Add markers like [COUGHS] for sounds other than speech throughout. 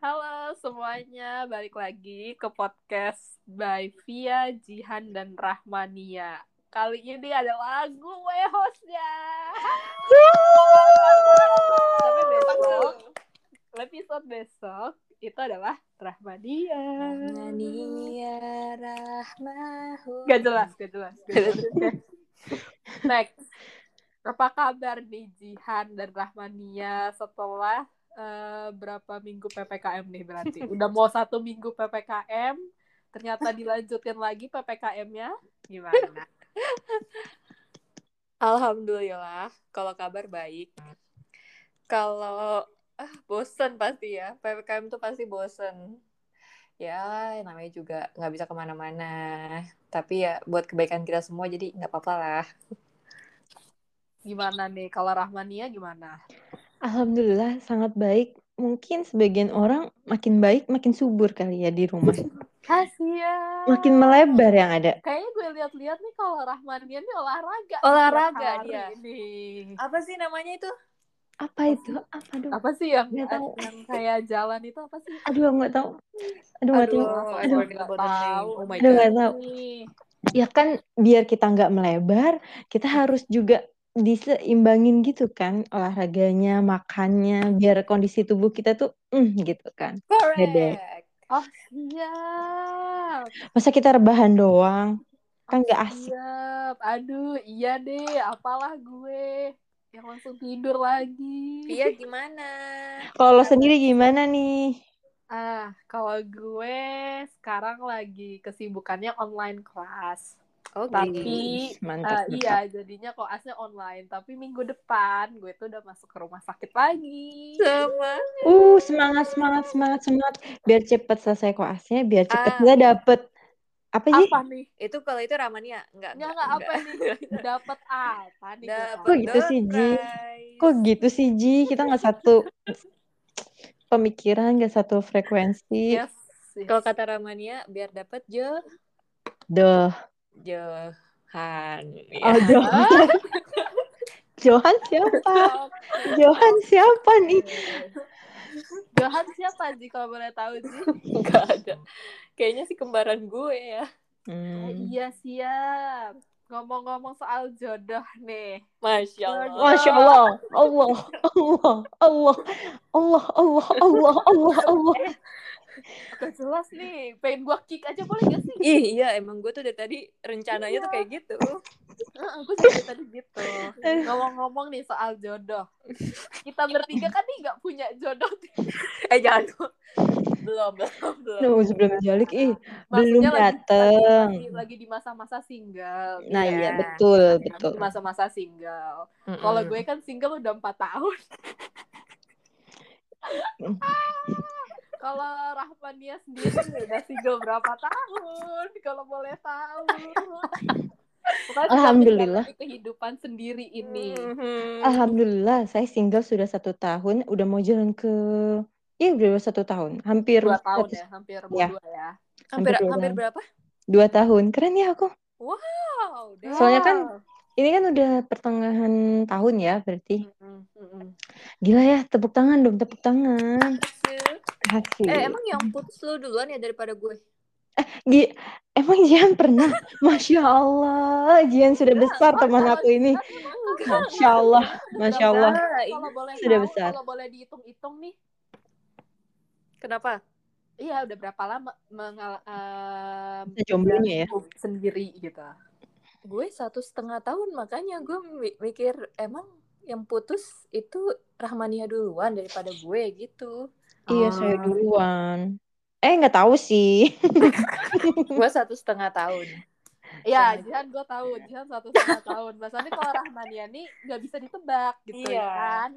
Halo semuanya, balik lagi ke podcast by Via, Jihan, dan Rahmania. Kali ini ada lagu gue hostnya. Tapi besok, episode besok itu adalah Rahmania. Rahmania Rahmahu. Gak jelas, gak jelas. Gak jelas. Next. Apa kabar nih Jihan dan Rahmania setelah uh, berapa minggu PPKM nih berarti? Udah mau satu minggu PPKM, ternyata dilanjutin lagi PPKM-nya. Gimana? Alhamdulillah, kalau kabar baik. Kalau ah, bosen pasti ya, PPKM tuh pasti bosen. Ya, namanya juga nggak bisa ke mana-mana. Tapi ya buat kebaikan kita semua, jadi nggak apa-apa lah. Gimana nih? Kalau Rahmania gimana? Alhamdulillah sangat baik. Mungkin sebagian orang makin baik, makin subur kali ya di rumah. [LAUGHS] Kasian. Makin melebar yang ada. Kayaknya gue lihat-lihat nih kalau Rahmania nih olahraga. Olahraga hari dia. Nih. Apa sih namanya itu? Apa itu? Apa dong? Apa sih yang, Nggak tahu. yang kayak jalan itu apa sih? Aduh, nggak tahu. Aduh, nggak tahu. Aduh, Aduh, nggak tahu. Oh my Aduh, god. nggak tahu. Ya kan biar kita nggak melebar, kita harus juga diseimbangin gitu kan olahraganya, makannya, biar kondisi tubuh kita tuh mm, gitu kan. Correct. Oh, siap. Masa kita rebahan doang? Kan nggak asik. Siap. Aduh, iya deh. Apalah gue yang langsung tidur lagi. Via gimana? Kalau lo sendiri gimana nih? Ah, kalau gue sekarang lagi kesibukannya online class. Oh, Tapi mantap, mantap. iya, jadinya koasnya online. Tapi minggu depan gue tuh udah masuk ke rumah sakit lagi. sama. Uh, semangat, semangat, semangat, semangat. Biar cepet selesai koasnya, biar cepet kita dapet apa sih? Apa nih? Itu kalau itu Ramania enggak Enggak, enggak, apa nih? Dapat apa nih? gue Dapat Kok gitu sih, Ji? Kok gitu sih, Ji? Kita nggak satu pemikiran, nggak satu frekuensi. Yes. yes. Kalau kata Ramania biar dapat jo Duh. Johan. Oh, Johan. [LAUGHS] Johan siapa? Johan siapa nih? Johan siapa Ji kalau boleh tahu Ji? Enggak [LAUGHS] ada. Kayaknya sih kembaran gue ya. Hmm. iya siap. Ngomong-ngomong soal jodoh nih. Masya Allah. Masya Allah, Allah, Allah, Allah, Allah, Allah, Allah, Allah, Allah. Gak jelas nih. Pengen gua kick aja boleh gak sih? Ih, iya emang gue tuh dari tadi rencananya tuh kayak gitu. Heeh, gue juga tadi gitu. Ngomong-ngomong nih soal jodoh. Kita bertiga kan nih gak punya jodoh. Eh jangan. belum, belum, belum. Duh, sebelum jalik, ih, belum lagi- dateng. Lagi, lagi di masa-masa single. Nah, Iya. iya, betul, Lagi betul. di masa-masa single. Mm-mm. Kalau gue kan single udah empat tahun. Kalau Rahmania sendiri udah single berapa tahun? Kalau boleh tahu. Pokoknya sudah Alhamdulillah. kehidupan sendiri ini. Mhm. Alhamdulillah, saya single sudah satu tahun, udah mau jalan ke, iya udah satu tahun, hampir Dua tahun satu- ya, hampir mau Ya. dua ya. Hampir hampir dua hampir tahun. berapa? dua tahun, keren ya aku. Wow, deh. Soalnya kan ini kan udah pertengahan tahun ya, berarti mm-mm. gila ya, tepuk tangan dong, tepuk tangan. Kasih. Eh emang yang putus lu duluan ya daripada gue? Gi- emang Jihan pernah? [LAUGHS] Masya Allah, Jihan sudah besar teman aku ini. Masya Allah, Masya Allah. Ini Kalau boleh Sudah besar. kalau boleh dihitung-hitung nih, kenapa? iya udah berapa lama mengal jomblonya ya? sendiri gitu. Gue satu setengah tahun makanya gue mi- mikir emang yang putus itu Rahmania duluan daripada gue gitu. Iya, saya duluan. Eh, nggak tahu sih. [LAUGHS] gue satu setengah tahun. Iya. Jihan gue tahu, Jihan satu setengah tahun. Masalahnya kalau Rahmania nih nggak bisa ditebak gitu Iya. ya kan.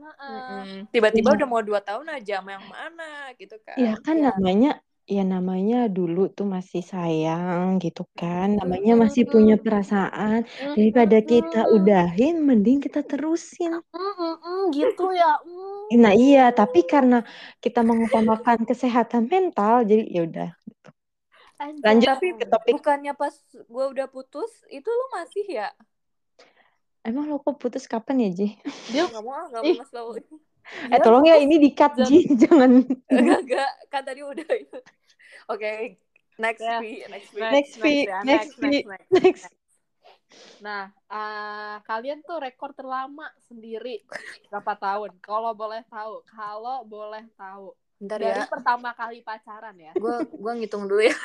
Tiba-tiba Iya. udah mau dua tahun aja sama yang mana gitu kan? Ya kan Iya. namanya, ya namanya dulu tuh masih sayang gitu kan. Namanya masih punya perasaan. Daripada kita udahin, mending kita terusin. Mm-mm, gitu ya. Nah iya, tapi karena kita mengutamakan kesehatan mental, jadi ya udah. Anjay. Lanjut Tapi ke topik. bukannya pas gue udah putus itu lu masih ya? Emang lo kok putus kapan ya, Ji? Dia Nggak mau nggak mau ngasih tau. Eh tolong ya ini di cut Ji, [LAUGHS] jangan enggak enggak kan tadi udah itu oke next Ya. V next V Next V, ya, next V, next. next. Nah, eh, kalian tuh rekor terlama sendiri berapa tahun? Kalau boleh tahu, kalau boleh tahu. bentar Dari ya pertama kali pacaran ya. gue gue ngitung dulu ya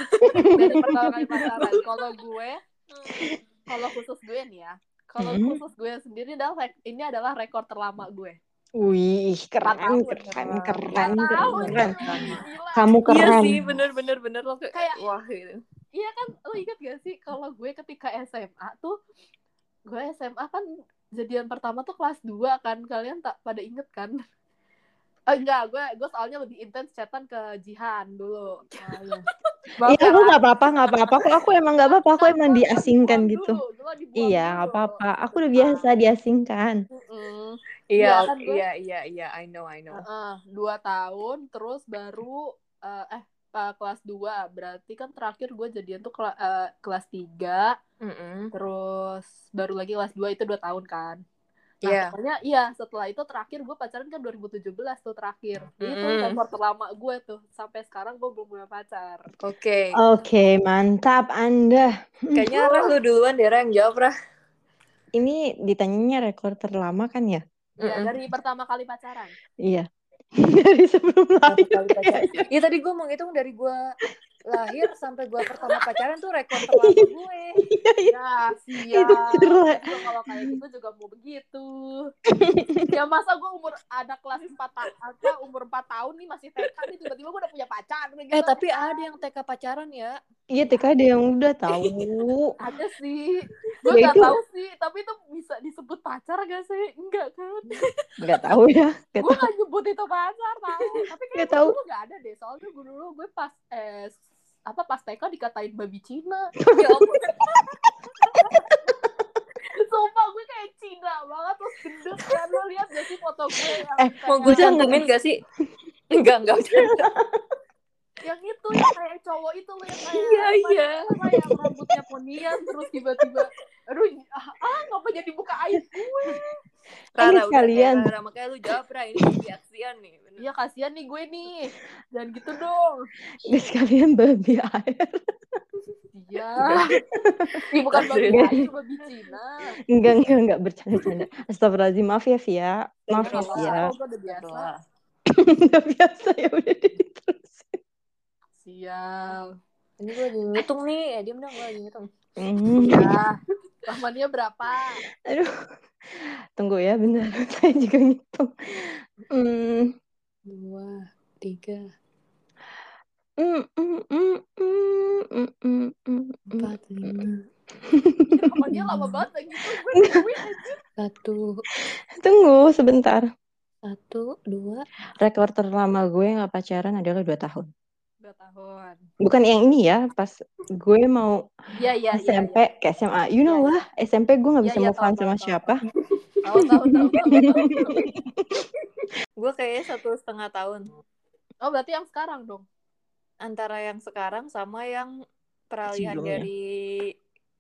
Dari pertama kali pacaran. Kalau gue, kalau khusus gue nih ya. Kalau Hmm. khusus gue sendiri adalah ini adalah rekor terlama gue. Wih, keren, tahun. keren, keren, keren. cuy. Gila. Kamu iya keren. sih bener bener bener lo kayak Kayak- wah gitu Iya kan, lo ingat gak sih kalau gue ketika SMA tuh, gue SMA kan jadian pertama tuh kelas 2 kan, kalian tak pada inget kan? Eh, enggak, gue gue soalnya lebih intens chatan ke Jihan dulu. [LAUGHS] Iya, aku nggak apa-apa, nggak apa-apa. Aku, aku emang nggak apa-apa. Aku emang diasingkan gitu. Iya, nggak apa-apa. Aku udah biasa diasingkan. iya Iya, kan gue- iya iya iya I know I know dua tahun, terus baru eh, eh eh, kelas 2 berarti kan terakhir gue jadian tuh kela- eh, kelas 3 Mm-mm. terus baru lagi kelas 2 itu dua tahun kan Nah, Iya. pokoknya iya setelah itu terakhir gue pacaran kan 2017 tuh terakhir. Jadi itu Mm-mm. rekor terlama gue tuh. Sampai sekarang gue belum punya pacar. oke Oke, mantap Anda. kayaknya Rah lu duluan deh Rah yang jawab Rah Ini ditanyanya rekor terlama kan ya? Ya, Mm-mm. dari pertama kali pacaran. Iya. [LAUGHS] Dari sebelum lahir. pacaran. Iya tadi gue mau ngitung dari gue lahir sampai gue pertama pacaran tuh rekor [LAUGHS] terlama gue. Ya, siap. Itu gila. Juga kalau kayak gitu juga mau begitu. ya masa gue umur ada kelas 4 ta- apa umur 4 tahun nih masih TK nih tiba-tiba gue udah punya pacar gitu. Eh tapi ada yang TK pacaran ya. Iya, TK ada yang udah tahu. [LAUGHS] ada sih. Gue Ya, gak itu- tahu sih, tapi itu bisa disebut pacar gak sih? Enggak kan? [LAUGHS] Nggak tahu ya. Gue tahu. gak nyebut itu pacar tau tapi Nggak kayak tahu. gak ada deh soalnya gue dulu gue pas eh apa pas TK dikatain babi Cina [LAUGHS] Ya ampun. sumpah gue kayak Cina banget terus gendut kan lo lihat gak sih foto gue yang Eh, Mau gue cantumin gak sih? Enggak, enggak. bercanda. Yang itu yang kayak cowok itu loh yang kayak Iya, apa, iya. apa yang rambutnya ponian terus tiba-tiba aduh ah, ah ngapa jadi buka air gue Rara, kayak Rara, makanya lu jawab Rara, ini aksian nih. bener. iya kasihan nih gue nih jangan gitu dong Guys, kalian babi air. iya Ih, bukan babi air babi Cina Enggak, enggak, enggak bercanda-canda. Astagfirullahaladzim, maaf ya, Via. Maaf ya, Via. udah biasa Wah. Enggak [LAUGHS] biasa ya udah diterusin. Sial Ini gue lagi ngitung nih. Eh, diam dong, gue lagi ngitung. Hmm. Ya, Rahmania berapa? Aduh. Tunggu ya, bentar. [LAUGHS] Saya juga ngitung. Hmm. Dua, tiga, Mm, mm, mm, mm, mm, mm, mm, mm. empat, lima, Rahmania lama banget lagi satu, Tunggu sebentar. satu, dua. Rekor terlama gue nggak pacaran adalah dua tahun. Dua tahun. Bukan yang ini ya, pas gue mau Iya, iya, iya. SMP ke SMA. You know Iya, lah, SMP gue nggak Iya, bisa iya, move tahu, on sama tahu, siapa. Tahu, tahu, tahu. [LAUGHS] Gue kayaknya satu setengah tahun. Oh, berarti yang sekarang dong. Antara yang sekarang sama yang peralihan Sebelumnya. dari...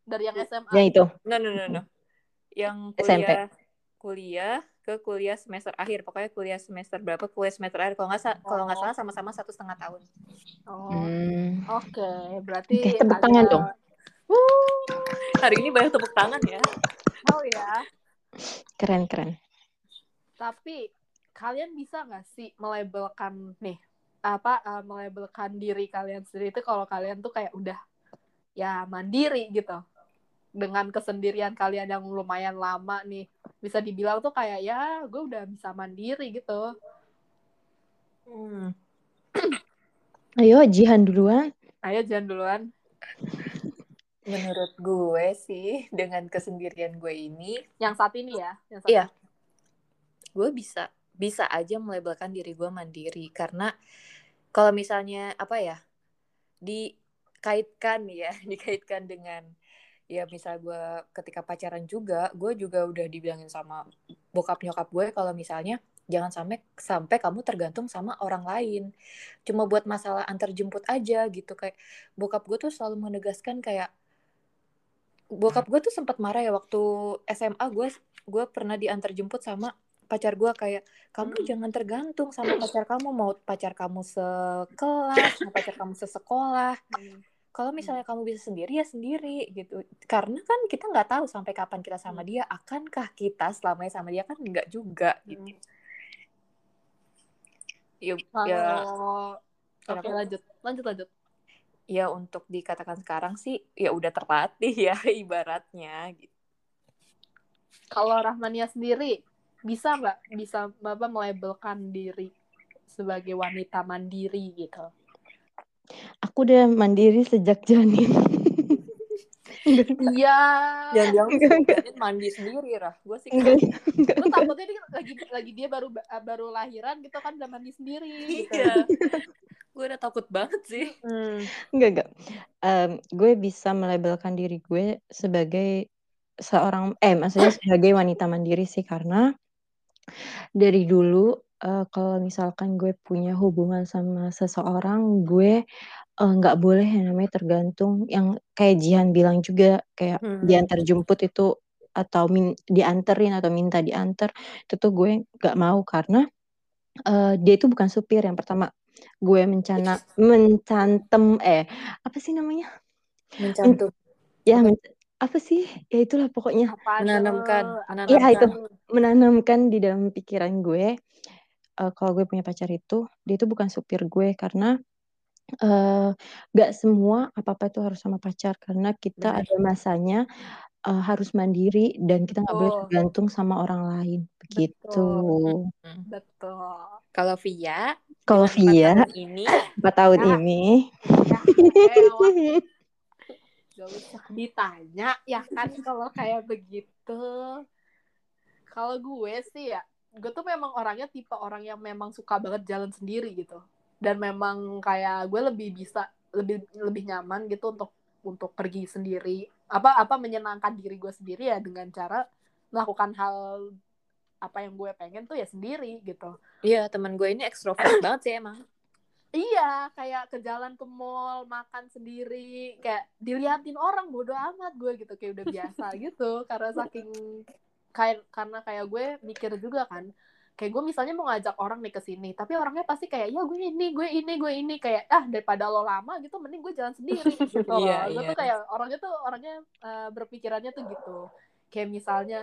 Dari yang SMA. Yang itu. No, no, no, no. Yang SMP. kuliah, kuliah ke kuliah semester akhir. Pokoknya kuliah semester berapa, kuliah semester akhir. Kalau nggak kalau nggak Oh. salah sama-sama satu setengah tahun. Oh, Hmm. oke. Berarti tepuk tangan dong. Hari ini banyak tepuk tangan ya. Tahu ya. Keren, keren. Tapi kalian bisa nggak sih melabelkan nih apa eh, melabelkan diri kalian sendiri itu kalau kalian tuh kayak udah ya mandiri gitu dengan kesendirian kalian yang lumayan lama nih bisa dibilang tuh kayak ya gue udah bisa mandiri gitu Hmm. [CLEARS THROAT] Ayo, Jihan duluan. ayo jangan duluan Menurut gue sih, dengan kesendirian gue ini, yang saat ini ya yang saat Iya. gue bisa bisa aja melabelkan diri gue mandiri karena kalau misalnya apa ya dikaitkan ya [LAUGHS] dikaitkan dengan ya misal gue ketika pacaran juga gue juga udah dibilangin sama bokap nyokap gue kalau misalnya jangan sampai sampai kamu tergantung sama orang lain. Cuma buat masalah antar jemput aja gitu. Kayak bokap gue tuh selalu menegaskan kayak bokap gue tuh sempat marah ya waktu SMA gue gue pernah diantar jemput sama pacar gue kayak kamu Hmm. jangan tergantung sama pacar kamu. Mau pacar kamu sekelas mau pacar kamu sesekolah kalau misalnya kamu bisa sendiri ya sendiri gitu karena kan kita nggak tahu sampai kapan kita sama Hmm. dia akankah kita selamanya sama dia kan nggak juga gitu Hmm. ya, ya Kalau oke Kenapa? lanjut, lanjut lanjut. ya untuk dikatakan sekarang sih ya udah terlatih ya [LAUGHS] ibaratnya gitu Kalau Rahmania sendiri bisa nggak bisa apa melabelkan diri sebagai wanita mandiri gitu? Aku udah mandiri sejak janin. [LAUGHS] Iya. enggak. Janin mandi sendiri lah gue sih Enggak. Lu takutnya dia lagi lagi dia baru baru lahiran gitu kan udah mandi sendiri. Gitu. iya gue udah takut banget sih Hmm. Enggak, enggak. Em, gue bisa melabelkan diri gue sebagai seorang, eh maksudnya sebagai wanita mandiri sih karena dari dulu eh, kalau misalkan gue punya hubungan sama seseorang, gue eh, nggak boleh yang namanya tergantung. Yang kayak Jihan bilang juga kayak Hmm. diantar jemput itu atau min, dianterin atau minta diantar itu tuh gue nggak mau. Karena eh, dia itu bukan supir. Yang pertama gue mencana mencantem eh apa sih namanya? Mencantum. ya men- apa sih? Ya itulah pokoknya. Menanamkan, tuh? Apa Iya, itu. menanamkan di dalam pikiran gue eh, kalau gue punya pacar itu dia itu bukan supir gue karena eh, nggak semua apa apa itu harus sama pacar karena kita Benar. ada masanya eh, harus mandiri dan kita nggak boleh tergantung sama orang lain begitu Hmm. Betul. kalau Via kalau dengan empat Via tahun ini empat tahun Ah. ini Ya, elah. Gak usah ditanya ya kan kalau kayak begitu. Kalau gue sih ya, gue tuh memang orangnya tipe orang yang memang suka banget jalan sendiri gitu. Dan memang kayak gue lebih bisa lebih lebih nyaman gitu untuk untuk pergi sendiri. Apa apa menyenangkan diri gue sendiri ya dengan cara melakukan hal apa yang gue pengen tuh ya sendiri gitu. iya teman gue ini ekstrovert [COUGHS] banget sih emang Iya, kayak ke jalan ke mall, makan sendiri, kayak diliatin orang bodo amat gue gitu, kayak udah biasa [LAUGHS] gitu. Karena saking kayak karena kayak gue mikir juga kan, kayak gue misalnya mau ngajak orang nih ke sini, tapi orangnya pasti kayak ya gue ini, gue ini, gue ini kayak ah daripada lo lama gitu, mending gue jalan sendiri [LAUGHS] gitu loh. Iya, gue iya. tuh kayak orangnya tuh orangnya eh, berpikirannya tuh gitu. Kayak misalnya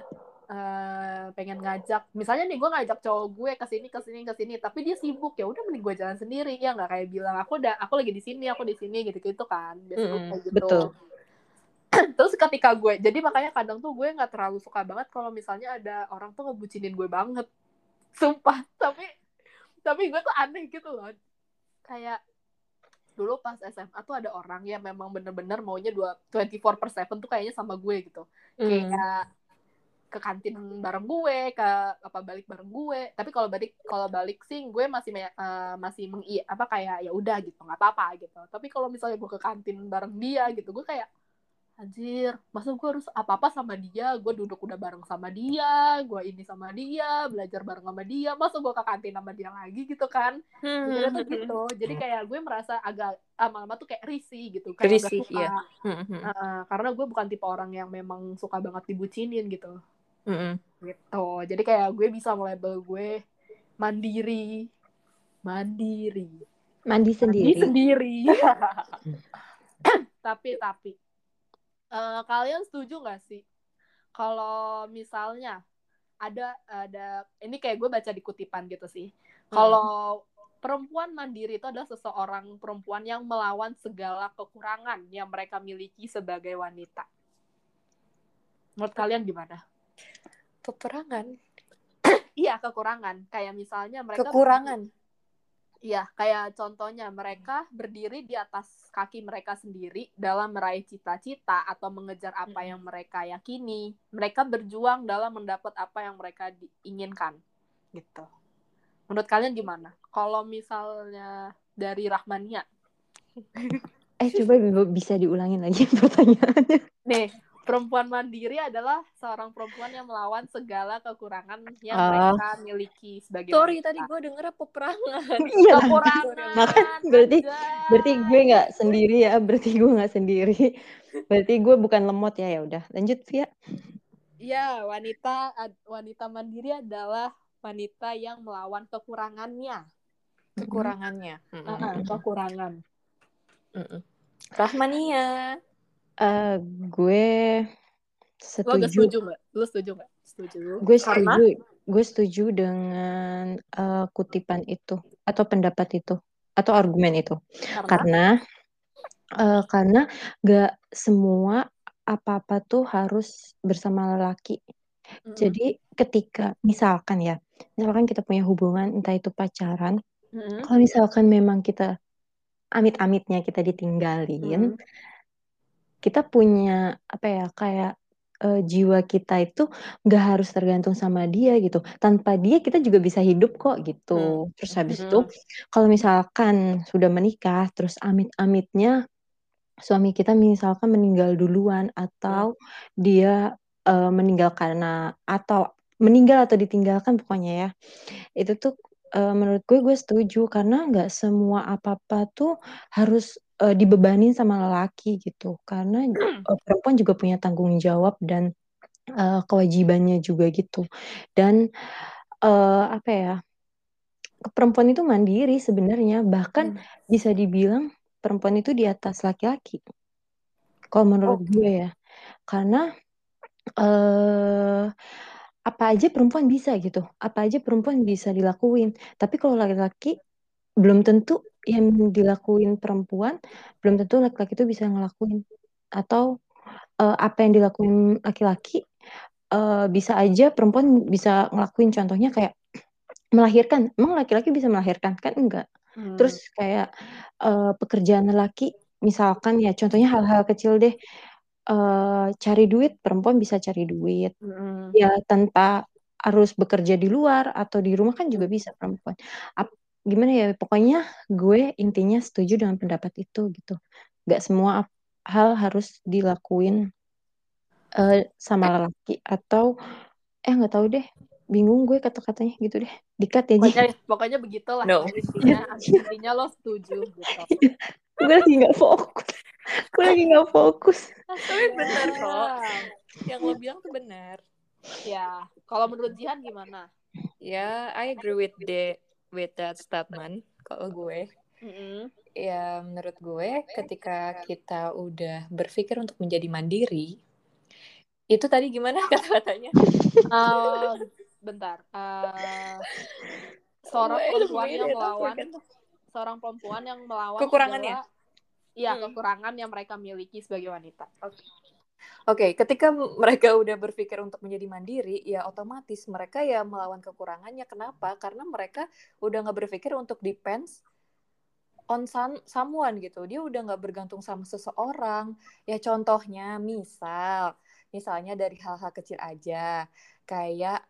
eh, pengen ngajak misalnya nih gue ngajak cowok gue ke sini ke sini ke sini tapi dia sibuk ya udah mending gue jalan sendiri ya nggak kayak bilang aku udah aku lagi di sini aku di sini gitu gitu kan kayak gitu betul. Terus ketika gue jadi makanya kadang tuh gue nggak terlalu suka banget kalau misalnya ada orang tuh ngebucinin gue banget. Sumpah tapi tapi gue tuh aneh gitu loh. Kayak dulu pas SMA tuh ada orang yang memang bener-bener maunya dua 24 per 7 tuh kayaknya sama gue gitu. Hmm. kayak ke kantin bareng gue ke apa balik bareng gue. Tapi kalau balik kalau balik sih gue masih eh, masih meng apa kayak ya udah gitu nggak apa-apa gitu. Tapi kalau misalnya gue ke kantin bareng dia gitu gue kayak anjir masa gue harus apa-apa sama dia? Gue duduk udah bareng sama dia gue ini sama dia belajar bareng sama dia. Masa gue ke kantin sama dia lagi gitu kan? Hmm, hmm, tuh hmm, gitu. Jadi kayak gue merasa agak lama-lama tuh kayak risih gitu kayak Risih, suka. iya. hmm, hmm, Uh, karena gue bukan tipe orang yang memang suka banget dibucinin gitu. Hmm, gitu. Jadi kayak gue bisa melabel gue mandiri. Mandiri. Mandi Mandi sendiri. sendiri. [LAUGHS] Tapi tapi eh, kalian setuju nggak sih? Kalau misalnya ada ada ini kayak gue baca di kutipan gitu sih. Kalau perempuan mandiri itu adalah seseorang perempuan yang melawan segala kekurangan yang mereka miliki sebagai wanita. Menurut kalian gimana? Peperangan iya kekurangan. Kayak misalnya mereka kekurangan Iya, kayak contohnya mereka berdiri di atas kaki mereka sendiri dalam meraih cita-cita atau mengejar apa Mm. yang mereka yakini. Mereka berjuang dalam mendapat apa yang mereka diinginkan, gitu. Menurut kalian gimana? Kalau misalnya dari Rahmania, [LAUGHS] eh coba bi- bisa diulangin lagi [LAUGHS] pertanyaannya nih perempuan mandiri adalah seorang perempuan yang melawan segala kekurangan yang Ah. mereka miliki sebagai sorry wanita. tadi gue denger peperangan [LAUGHS] iya. Makan, berarti- anjay. berarti gue nggak sendiri ya berarti gue nggak sendiri berarti gue bukan lemot ya ya udah lanjut Via Ya, wanita wanita mandiri adalah wanita yang melawan kekurangannya. Kekurangannya. Mm-mm. Ah, ah, kekurangan. Mm-mm. Rahmania. Eh, gue Lo gak setuju. setuju nggak? Lo setuju nggak? Setuju. Gue Karena setuju. Gue setuju dengan eh, kutipan itu atau pendapat itu atau argumen itu. karena Karena eh, karena gak semua apa-apa tuh harus bersama lelaki. Mm-mm. Jadi ketika misalkan ya, misalkan kita punya hubungan entah itu pacaran, Mm-mm. kalau misalkan memang kita amit-amitnya kita ditinggalin, Mm. Kita punya apa ya kayak eh, jiwa kita itu nggak harus tergantung sama dia gitu. Tanpa dia kita juga bisa hidup kok gitu. Terus habis itu Mm. kalau misalkan sudah menikah, terus amit-amitnya suami kita misalkan meninggal duluan atau dia eh, meninggal karena atau meninggal atau ditinggalkan pokoknya ya. Itu tuh eh, menurut gue gue setuju karena nggak semua apa-apa tuh harus eh, dibebanin sama lelaki gitu. Karena eh, perempuan juga punya tanggung jawab dan eh, kewajibannya juga gitu. Dan eh, apa ya? Perempuan itu mandiri sebenarnya, bahkan Hmm. bisa dibilang perempuan itu di atas laki-laki. Kalau menurut Oh. gue ya, karena eh apa aja perempuan bisa gitu, apa aja perempuan bisa dilakuin. Tapi kalau laki-laki belum tentu yang dilakuin perempuan, belum tentu laki-laki itu bisa ngelakuin. Atau eh, apa yang dilakuin laki-laki eh, bisa aja perempuan bisa ngelakuin. Contohnya kayak melahirkan. Emang laki-laki bisa melahirkan kan enggak? Hmm. Terus kayak eh, pekerjaan laki, misalkan ya contohnya hal-hal kecil deh, eh, cari duit, perempuan bisa cari duit. Mm-mm. Ya tanpa harus bekerja di luar atau di rumah kan juga bisa perempuan. Ap- gimana ya? Pokoknya gue intinya setuju dengan pendapat itu gitu. Gak semua hal harus dilakuin eh, sama lelaki atau eh nggak tahu deh. Bingung gue kata-katanya gitu deh. Dikat ya. Pokoknya, pokoknya begitulah. No. Intinya, intinya lo setuju gitu. [LAUGHS] gue lagi nggak fokus. Gue lagi nggak fokus. Tapi benar kok. Ya. Yang lo bilang tuh benar. Ya, kalau menurut Jihan gimana? Ya, I agree with the with that statement. Kalau gue, Mm-mm. ya menurut gue ketika kita udah berpikir untuk menjadi mandiri, itu tadi gimana [LAUGHS] kata-katanya? Eh, bentar. Eh, seorang a perempuan yang melawan seorang perempuan yang melawan Kekurangannya? Iya, Hmm. kekurangan yang mereka miliki sebagai wanita. Oke, ketika mereka udah berpikir untuk menjadi mandiri, ya otomatis mereka ya melawan kekurangannya. Kenapa? Karena mereka udah nggak berpikir untuk depends on some- someone gitu. Dia udah nggak bergantung sama seseorang. Ya contohnya, misal, misalnya dari hal-hal kecil aja, kayak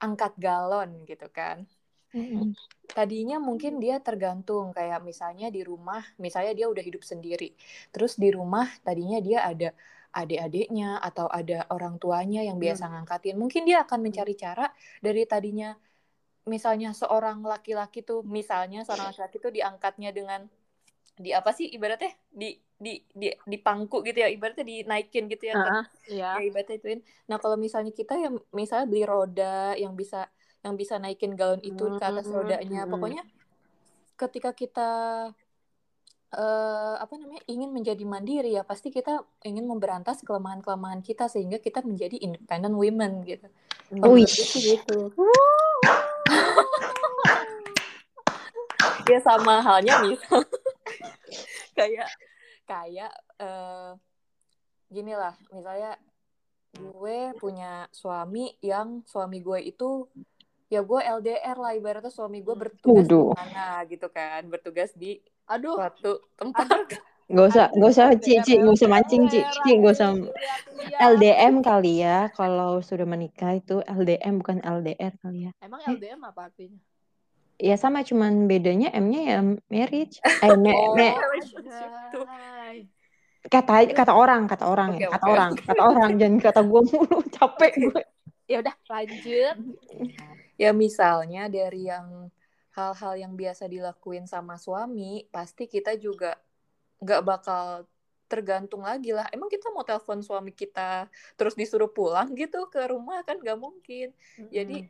angkat galon gitu kan. Tadinya mungkin dia tergantung kayak misalnya di rumah, misalnya dia udah hidup sendiri. Terus di rumah tadinya dia ada adik-adiknya atau ada orang tuanya yang biasa ngangkatin. Mungkin dia akan mencari cara dari tadinya misalnya seorang laki-laki tuh misalnya seorang laki-laki tuh diangkatnya dengan di apa sih ibaratnya di di di di pangku gitu ya ibaratnya dinaikin gitu ya ke Ah, Iya. ya ibaratnya ituin. Nah kalau misalnya kita yang misalnya beli roda yang bisa yang bisa naikin galon itu ke atas Hmm, rodanya, hmm. pokoknya ketika kita eh apa namanya ingin menjadi mandiri ya pasti kita ingin memberantas kelemahan-kelemahan kita sehingga kita menjadi independent women gitu. Menurut gue sih gitu. [LAUGHS] ya sama halnya misal [LAUGHS] kayak kayak eh gini lah misalnya gue punya suami yang suami gue itu ya gue LDR lah ibaratnya suami gue bertugas di mana gitu kan bertugas di Aduh, suatu tempat Gak usah, gak usah, Ci, Ci, gak usah mancing, Ci, LDR, Ci, gak usah. LDM kali ya, kalau sudah menikah itu LDM bukan LDR kali ya. Emang LDM apa artinya? Ya sama, cuman bedanya M-nya ya marriage. [LAUGHS] Eh, me, Oh, me- kata kata orang, kata orang Oke, ya, kata oke, orang, kata orang, jangan kata gue mulu, capek gue. Ya udah, lanjut. ya misalnya dari yang hal-hal yang biasa dilakuin sama suami pasti kita juga nggak bakal tergantung lagi lah. Emang kita mau telepon suami kita terus disuruh pulang gitu ke rumah kan nggak mungkin. Jadi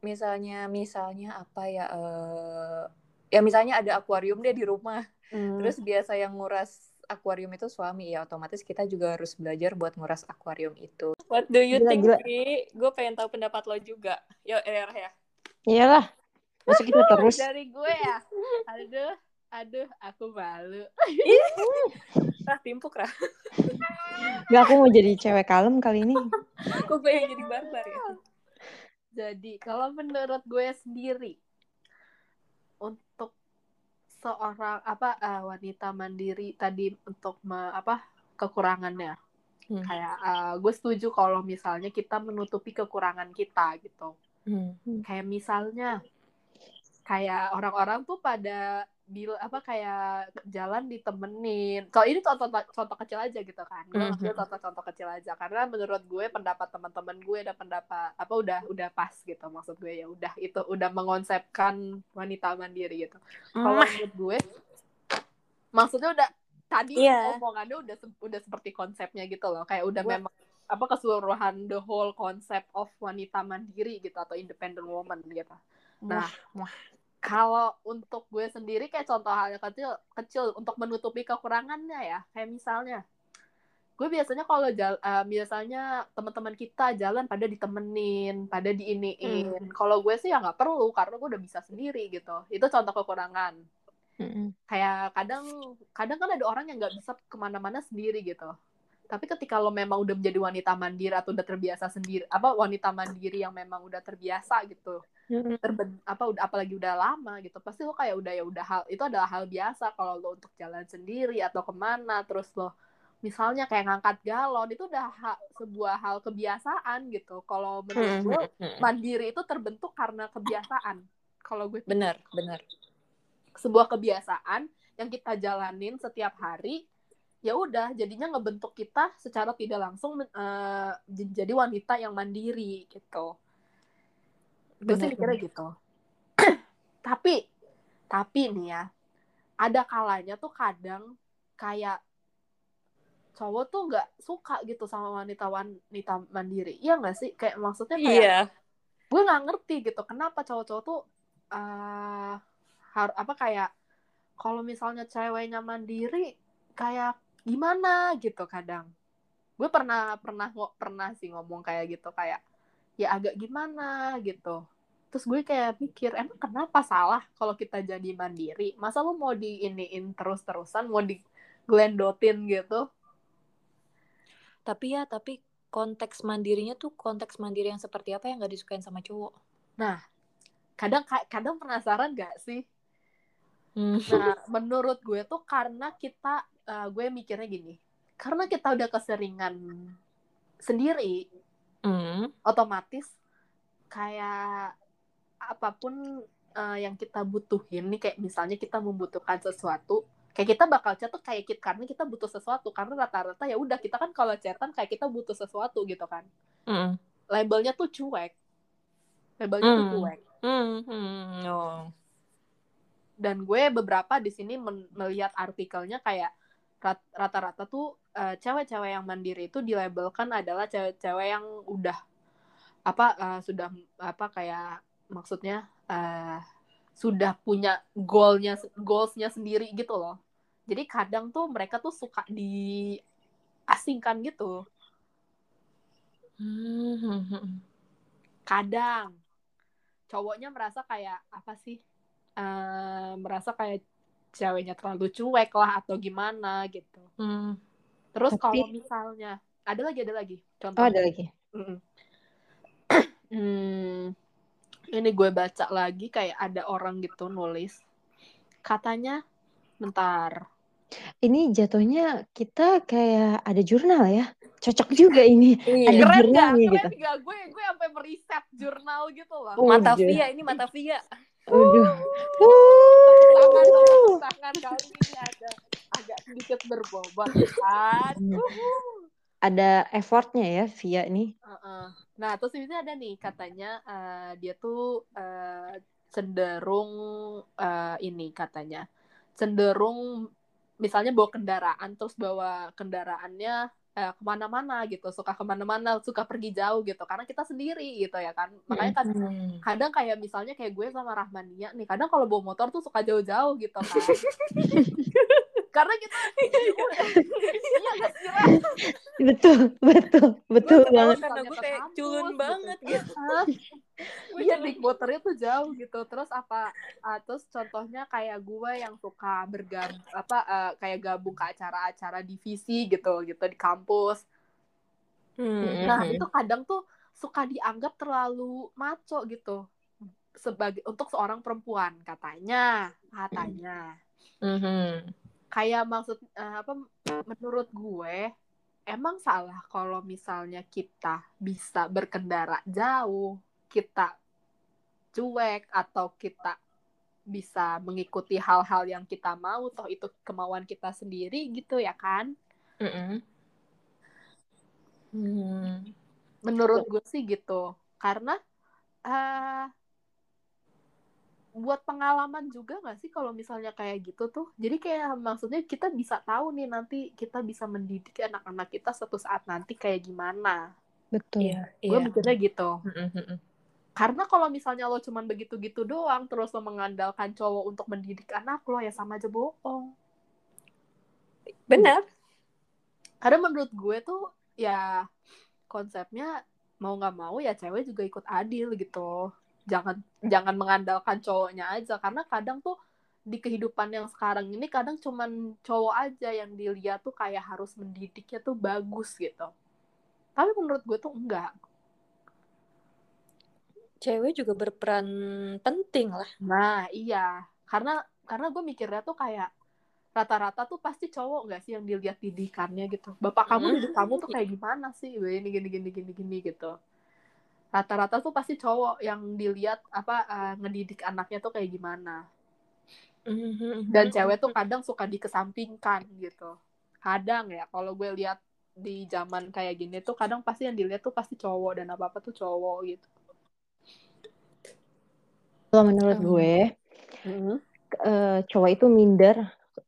misalnya misalnya apa ya eh ya misalnya ada akuarium deh di rumah. Hmm. terus biasa yang nguras akuarium itu suami ya otomatis kita juga harus belajar buat nguras akuarium itu. What do you Gila, think gue pengen tahu pendapat lo juga. Yo er ya. Iyalah. Masa kita terus. [LAUGHS] dari gue ya. Aduh, aduh, aku malu. ah timpuk lah Gak aku mau jadi cewek kalem kali ini. [LAUGHS] gue pengen jadi barbar ya Jadi, kalau menurut gue sendiri, untuk seorang apa eh, wanita mandiri tadi untuk me- apa kekurangannya, Hmm. kayak eh, gue setuju kalau misalnya kita menutupi kekurangan kita gitu. Hmm. Kayak misalnya, kayak orang-orang tuh pada bil apa kayak jalan ditemenin. Kalau ini contoh contoh kecil aja gitu kan. Gue Mhm. ngambil contoh-contoh kecil aja karena menurut gue pendapat teman-teman gue dan pendapat apa udah udah pas gitu maksud gue ya udah itu udah mengonsepkan wanita mandiri gitu. Kalau menurut gue maksudnya udah tadi Iya. omongannya udah udah seperti konsepnya gitu loh. Kayak udah memang apa keseluruhan the whole concept of wanita mandiri gitu atau independent woman gitu. Nah, kalau untuk gue sendiri kayak contoh hal yang kecil kecil untuk menutupi kekurangannya ya. Kayak misalnya gue biasanya kalau jal eh, biasanya teman-teman kita jalan pada ditemenin pada diiniin. Kalau gue sih ya nggak perlu karena gue udah bisa sendiri gitu. Itu contoh kekurangan. Mm-mm. kayak kadang kadang kan ada orang yang nggak bisa ke mana-mana sendiri gitu. Tapi ketika lo memang udah menjadi wanita mandiri atau udah terbiasa sendiri apa wanita mandiri yang memang udah terbiasa gitu Mm-mm. terben apa udah apalagi udah lama gitu pasti lo kayak udah ya udah hal itu adalah hal biasa kalau lo untuk jalan sendiri atau ke mana terus lo misalnya kayak ngangkat galon itu udah ha- sebuah hal kebiasaan gitu. Kalau menurut gue mandiri itu terbentuk karena kebiasaan kalau gue benar benar. Sebuah kebiasaan yang kita jalanin setiap hari ya udah jadinya ngebentuk kita secara tidak langsung j- jadi wanita yang mandiri gitu gue sih mikirnya gitu. [CLEARS THROAT] Tapi tapi nih ya ada kalanya tuh kadang kayak cowok tuh nggak suka gitu sama wanita wanita mandiri. Iya nggak sih? Kayak maksudnya kayak iya. gue nggak ngerti gitu kenapa cowok-cowok tuh eh har apa kayak kalau misalnya ceweknya mandiri kayak gimana gitu kadang. Gue pernah pernah pernah sih ngomong kayak gitu kayak ya agak gimana gitu. Terus gue kayak mikir emang kenapa salah kalau kita jadi mandiri? Masa lu mau diiniin terus terusan mau diglendotin gitu? Tapi ya tapi konteks mandirinya tuh konteks mandiri yang seperti apa yang nggak disukain sama cowok? Kadang kadang penasaran gak sih? Hmm. Nah, menurut gue tuh karena kita, eh, gue mikirnya gini, karena kita udah keseringan sendiri, Hmm. otomatis kayak apa pun eh, yang kita butuhin nih, kayak misalnya kita membutuhkan sesuatu, kayak kita bakal chat tuh kayak kita karena kita butuh sesuatu, karena rata-rata ya udah kita kan kalau chatan kayak kita butuh sesuatu gitu kan, Hmm. labelnya tuh cuek, labelnya tuh Hmm. cuek. Hmm. Hmm. Oh. dan gue beberapa di sini melihat artikelnya kayak rat- rata-rata tuh eh, cewek-cewek yang mandiri itu dilabelkan adalah cewek-cewek yang udah apa eh, sudah apa kayak maksudnya eh, sudah punya goalnya goalsnya sendiri gitu loh. Jadi kadang tuh mereka tuh suka diasingkan gitu. Kadang cowoknya merasa kayak apa sih eh, merasa kayak ceweknya terlalu cuek lah atau gimana gitu. Hmm. Terus Tapi- kalau misalnya ada lagi ada lagi contoh Oh, ada lagi. Mm-mm. [CLEARS THROAT] Hmm, ini gue baca lagi kayak ada orang gitu nulis katanya bentar Ini jatuhnya kita kayak ada jurnal ya. Cocok juga ini. [LAUGHS] Iya. Ada keren jurnal gak? keren gitu. gak? gue gue sampai meriset jurnal gitu loh Oh, Mata. Via ini mata Via. Aduh. tangan tepuk tangan kali ini ada sedikit berbobot [LAUGHS] kan Hmm. Ada effortnya ya via ini. Heeh. Nah, terus ini ada nih katanya eh, dia tuh eh, cenderung eh, ini katanya cenderung misalnya bawa kendaraan terus bawa kendaraannya eh, ke mana-mana gitu suka ke mana-mana suka pergi jauh gitu karena kita sendiri gitu ya kan makanya kan Hmm. kadang kayak misalnya kayak gue sama Rahmania nih kadang kalau bawa motor tuh suka jauh-jauh gitu kan [LAUGHS] karena kita iya nggak sih Ra? betul betul betul Gue banget karena gue kayak culun gitu. banget gitu. Hah? [LAUGHS] iya naik motornya tuh jauh gitu terus apa ah, terus contohnya kayak gue yang suka bergabung apa eh, kayak gabung ke acara-acara divisi gitu gitu di kampus Hmm. nah Mhm. itu kadang tuh suka dianggap terlalu maco gitu sebagai untuk seorang perempuan katanya katanya Mhm. Kayak maksud eh, apa menurut gue emang salah kalau misalnya kita bisa berkendara jauh kita cuek atau kita bisa mengikuti hal-hal yang kita mau toh itu kemauan kita sendiri gitu ya kan Mhm. Hmm. menurut gue sih gitu karena eh buat pengalaman juga nggak sih kalau misalnya kayak gitu tuh? Jadi kayak maksudnya kita bisa tahu nih nanti kita bisa mendidik anak-anak kita suatu saat nanti kayak gimana. Betul. Iya, gue iya. mikirnya gitu. Karena kalau misalnya lo cuman begitu-gitu doang terus lo mengandalkan cowok untuk mendidik anak lo ya sama aja bohong. Benar. karena menurut gue tuh ya konsepnya mau nggak mau ya cewek juga ikut adil gitu jangan jangan mengandalkan cowoknya aja. Karena kadang tuh di kehidupan yang sekarang ini kadang cuman cowok aja yang dilihat tuh kayak harus mendidiknya tuh bagus gitu. Tapi menurut gue tuh enggak. Cewek juga berperan penting lah. nah iya. Karena karena gue mikirnya tuh kayak rata-rata tuh pasti cowok nggak sih yang dilihat didikannya gitu? Bapak kamu Hmm. didik kamu tuh kayak gimana sih? Ini gini gini gini gini gitu rata-rata tuh pasti cowok yang dilihat apa eh, ngedidik anaknya tuh kayak gimana Mhm. dan cewek tuh kadang suka dikesampingkan gitu kadang ya kalau gue lihat di zaman kayak gini tuh kadang pasti yang dilihat tuh pasti cowok dan apa apa tuh cowok gitu kalau menurut Hmm. gue eh, cowok itu minder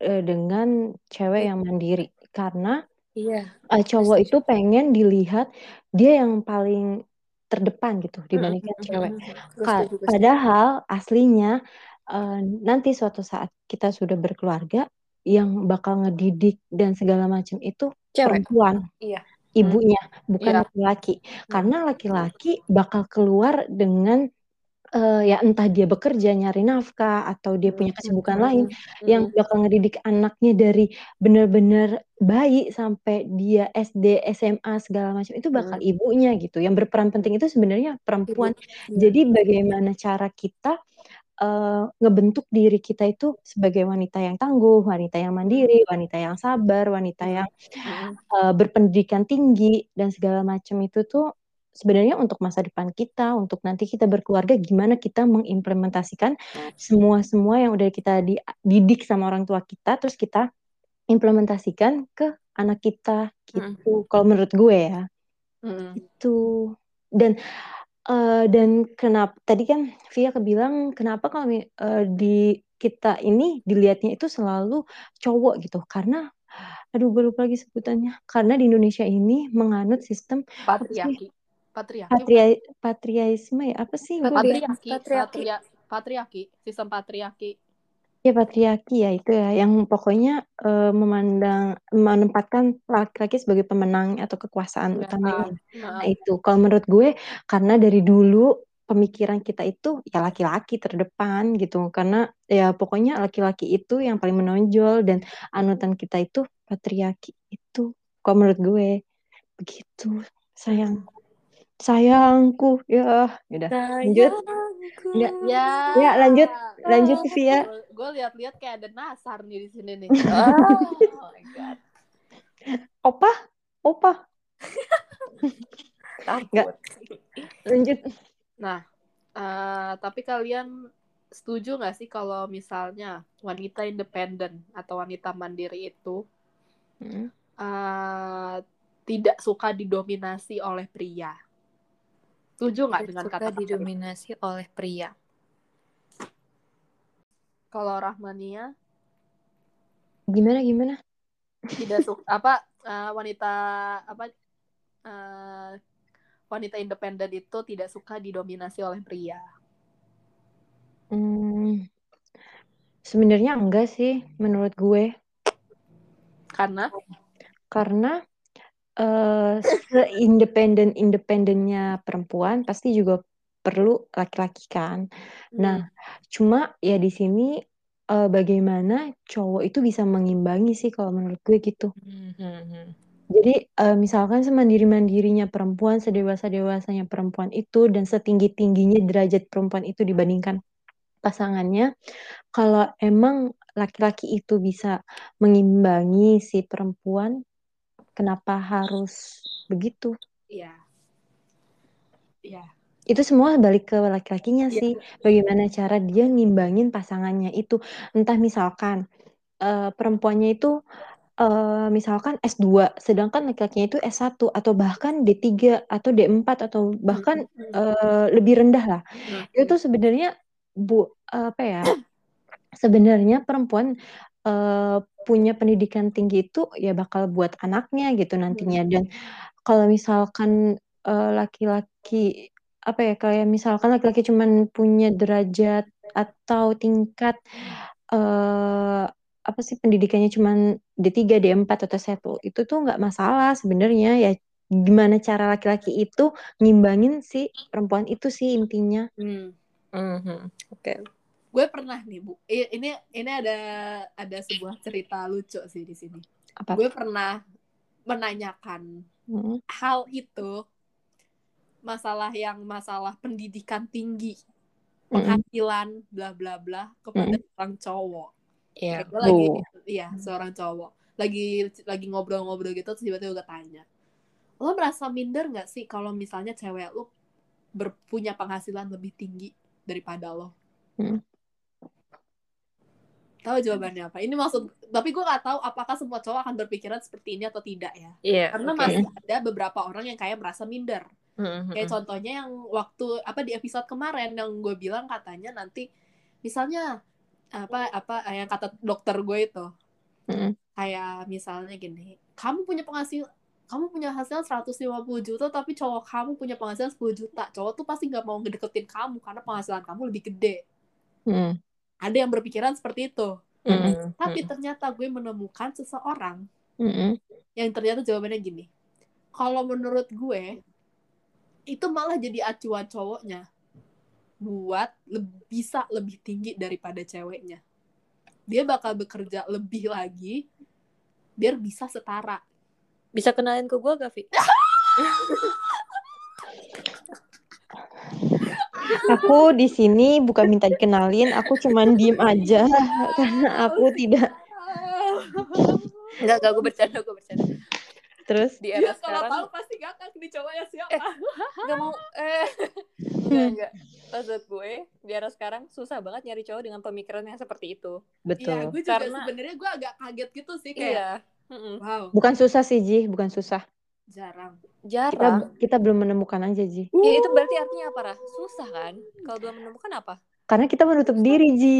eh, dengan cewek yang mandiri karena Iya. eh, cowok itu pengen dilihat dia yang paling terdepan gitu dibandingkan Mhm. cewek. Ka- padahal aslinya eh, nanti suatu saat kita sudah berkeluarga yang bakal ngedidik dan segala macam itu Cewek. perempuan, Iya. ibunya, bukan Iya. laki-laki. Karena laki-laki bakal keluar dengan eh, ya entah dia bekerja nyari nafkah atau dia punya kesibukan lain Mhm. yang bakal ngedidik anaknya dari benar-benar bayi sampai dia SD, SMA segala macam itu bakal Hmm. ibunya gitu. Yang berperan penting itu sebenarnya perempuan. Iya. Jadi bagaimana cara kita eh, ngebentuk diri kita itu sebagai wanita yang tangguh, wanita yang mandiri, wanita yang sabar, wanita yang eh, berpendidikan tinggi dan segala macam itu tuh sebenarnya untuk masa depan kita, untuk nanti kita berkeluarga gimana kita mengimplementasikan semua-semua yang udah kita di- didik sama orang tua kita terus kita implementasikan ke anak kita gitu. Kalau menurut gue ya. Mm. itu dan eh, dan kenapa tadi kan Via kebilang kenapa kalau eh, di kita ini dilihatnya itu selalu cowok gitu? Karena aduh gue lupa lagi sebutannya. Karena di Indonesia ini menganut sistem patriarki patriarki. Patria patriaisme ya? Apa sih patriarki Patriarki. patria patriarki sistem patriarki. Ya patriarki ya itu ya. Yang pokoknya eh, memandang menempatkan laki-laki sebagai pemenang atau kekuasaan Ya, utamanya Nah, Nah itu. Kalau menurut gue karena dari dulu pemikiran kita itu ya laki-laki terdepan gitu. Karena ya pokoknya laki-laki itu yang paling menonjol dan anutan kita itu patriarki itu. Kalau menurut gue begitu. Sayang sayangku ya udah lanjut Sayangku. Enggak. ya ya lanjut lanjut Via gue lihat-lihat kayak ada nasar nih di sini nih [LAUGHS] Oh my god. opa opa [LAUGHS] Takut. lanjut Nah, eh, tapi kalian setuju nggak sih kalau misalnya wanita independen atau wanita mandiri itu Hmm. eh, tidak suka didominasi oleh pria? Setuju nggak dengan Suka kata-kata itu? didominasi oleh pria. Kalau Rahmania, gimana gimana tidak suka [LAUGHS] apa uh, wanita apa uh, wanita independen itu tidak suka didominasi oleh pria. Hmm, sebenarnya enggak sih menurut gue. Karena karena uh, seindependen independennya perempuan pasti juga perlu laki-laki kan. Nah, hmm. cuma ya di sini uh, bagaimana cowok itu bisa mengimbangi sih kalau menurut gue gitu. Hmm. Jadi uh, misalkan semandiri-mandirinya perempuan, sedewasa-dewasanya perempuan itu dan setinggi-tingginya derajat perempuan itu dibandingkan pasangannya, kalau emang laki-laki itu bisa mengimbangi si perempuan, kenapa harus begitu? Iya. Iya. Itu semua balik ke laki-lakinya Iya. sih. Bagaimana cara dia ngimbangin pasangannya itu. Entah misalkan uh, perempuannya itu uh, misalkan S2, sedangkan laki-lakinya itu S1 atau bahkan D3 atau D4 atau bahkan uh, lebih rendah lah. Hmm. Itu sebenarnya bu apa ya? Sebenarnya perempuan uh, punya pendidikan tinggi itu ya bakal buat anaknya gitu nantinya dan kalau misalkan uh, laki-laki apa ya kayak misalkan laki-laki cuman punya derajat atau tingkat uh, apa sih pendidikannya cuman D3, D4 atau S1 itu tuh nggak masalah sebenarnya ya gimana cara laki-laki itu ngimbangin si perempuan itu sih intinya. Hmm. Mm-hmm. Oke. Okay. Gue pernah nih bu, ini ini ada ada sebuah cerita lucu sih di sini. Apa? Gue pernah menanyakan Hmm. hal itu masalah yang masalah pendidikan tinggi, Hmm. penghasilan, bla bla bla kepada Mm. seorang cowok. Iya. Gue lagi, Oh. iya seorang cowok lagi lagi ngobrol-ngobrol gitu terus tiba-tiba gue tanya, lo merasa minder nggak sih kalau misalnya cewek lo berpunya penghasilan lebih tinggi daripada lo? Hmm. Tahu jawabannya apa? Ini maksud, tapi gue nggak tahu apakah semua cowok akan berpikiran seperti ini atau tidak ya. Iya. Karena oke. masih ada beberapa orang yang kayak merasa minder. Mm-mm. Kayak contohnya yang waktu apa di episode kemarin yang gue bilang katanya nanti misalnya apa apa yang kata dokter gue itu Mm. kayak misalnya gini, kamu punya penghasil kamu punya hasil 150 juta tapi cowok kamu punya penghasilan 10 juta. Cowok tuh pasti nggak mau ngedeketin kamu karena penghasilan kamu lebih gede. Hmm. Ada yang berpikiran seperti itu. Mm-mm. Tapi ternyata gue menemukan seseorang Mm-mm. yang ternyata jawabannya gini. Kalau menurut gue itu malah jadi acuan cowoknya buat le- bisa lebih tinggi daripada ceweknya. Dia bakal bekerja lebih lagi biar bisa setara. Bisa kenalin ke gue gak, Vi? [LAUGHS] Aku di sini bukan minta dikenalin, aku cuman diem aja [LAUGHS] karena aku tidak. Enggak, enggak, gue bercanda, gue bercanda. Terus Di era kalau tahu sekarang, pasti ngakak nih cowoknya siapa. enggak mau, eh, enggak, enggak. Maksud gue, di era sekarang susah banget nyari cowok dengan pemikiran yang seperti itu. Iya, betul. gue juga Karena- sebenarnya gue agak kaget gitu sih kayak Iya. Wow, Bukan susah sih Ji, bukan susah. Jarang. Kita Jarang. kita belum menemukan aja Ji. Ya itu berarti artinya apa, Rah? Susah kan? Kalau belum menemukan apa? Karena kita menutup diri Ji.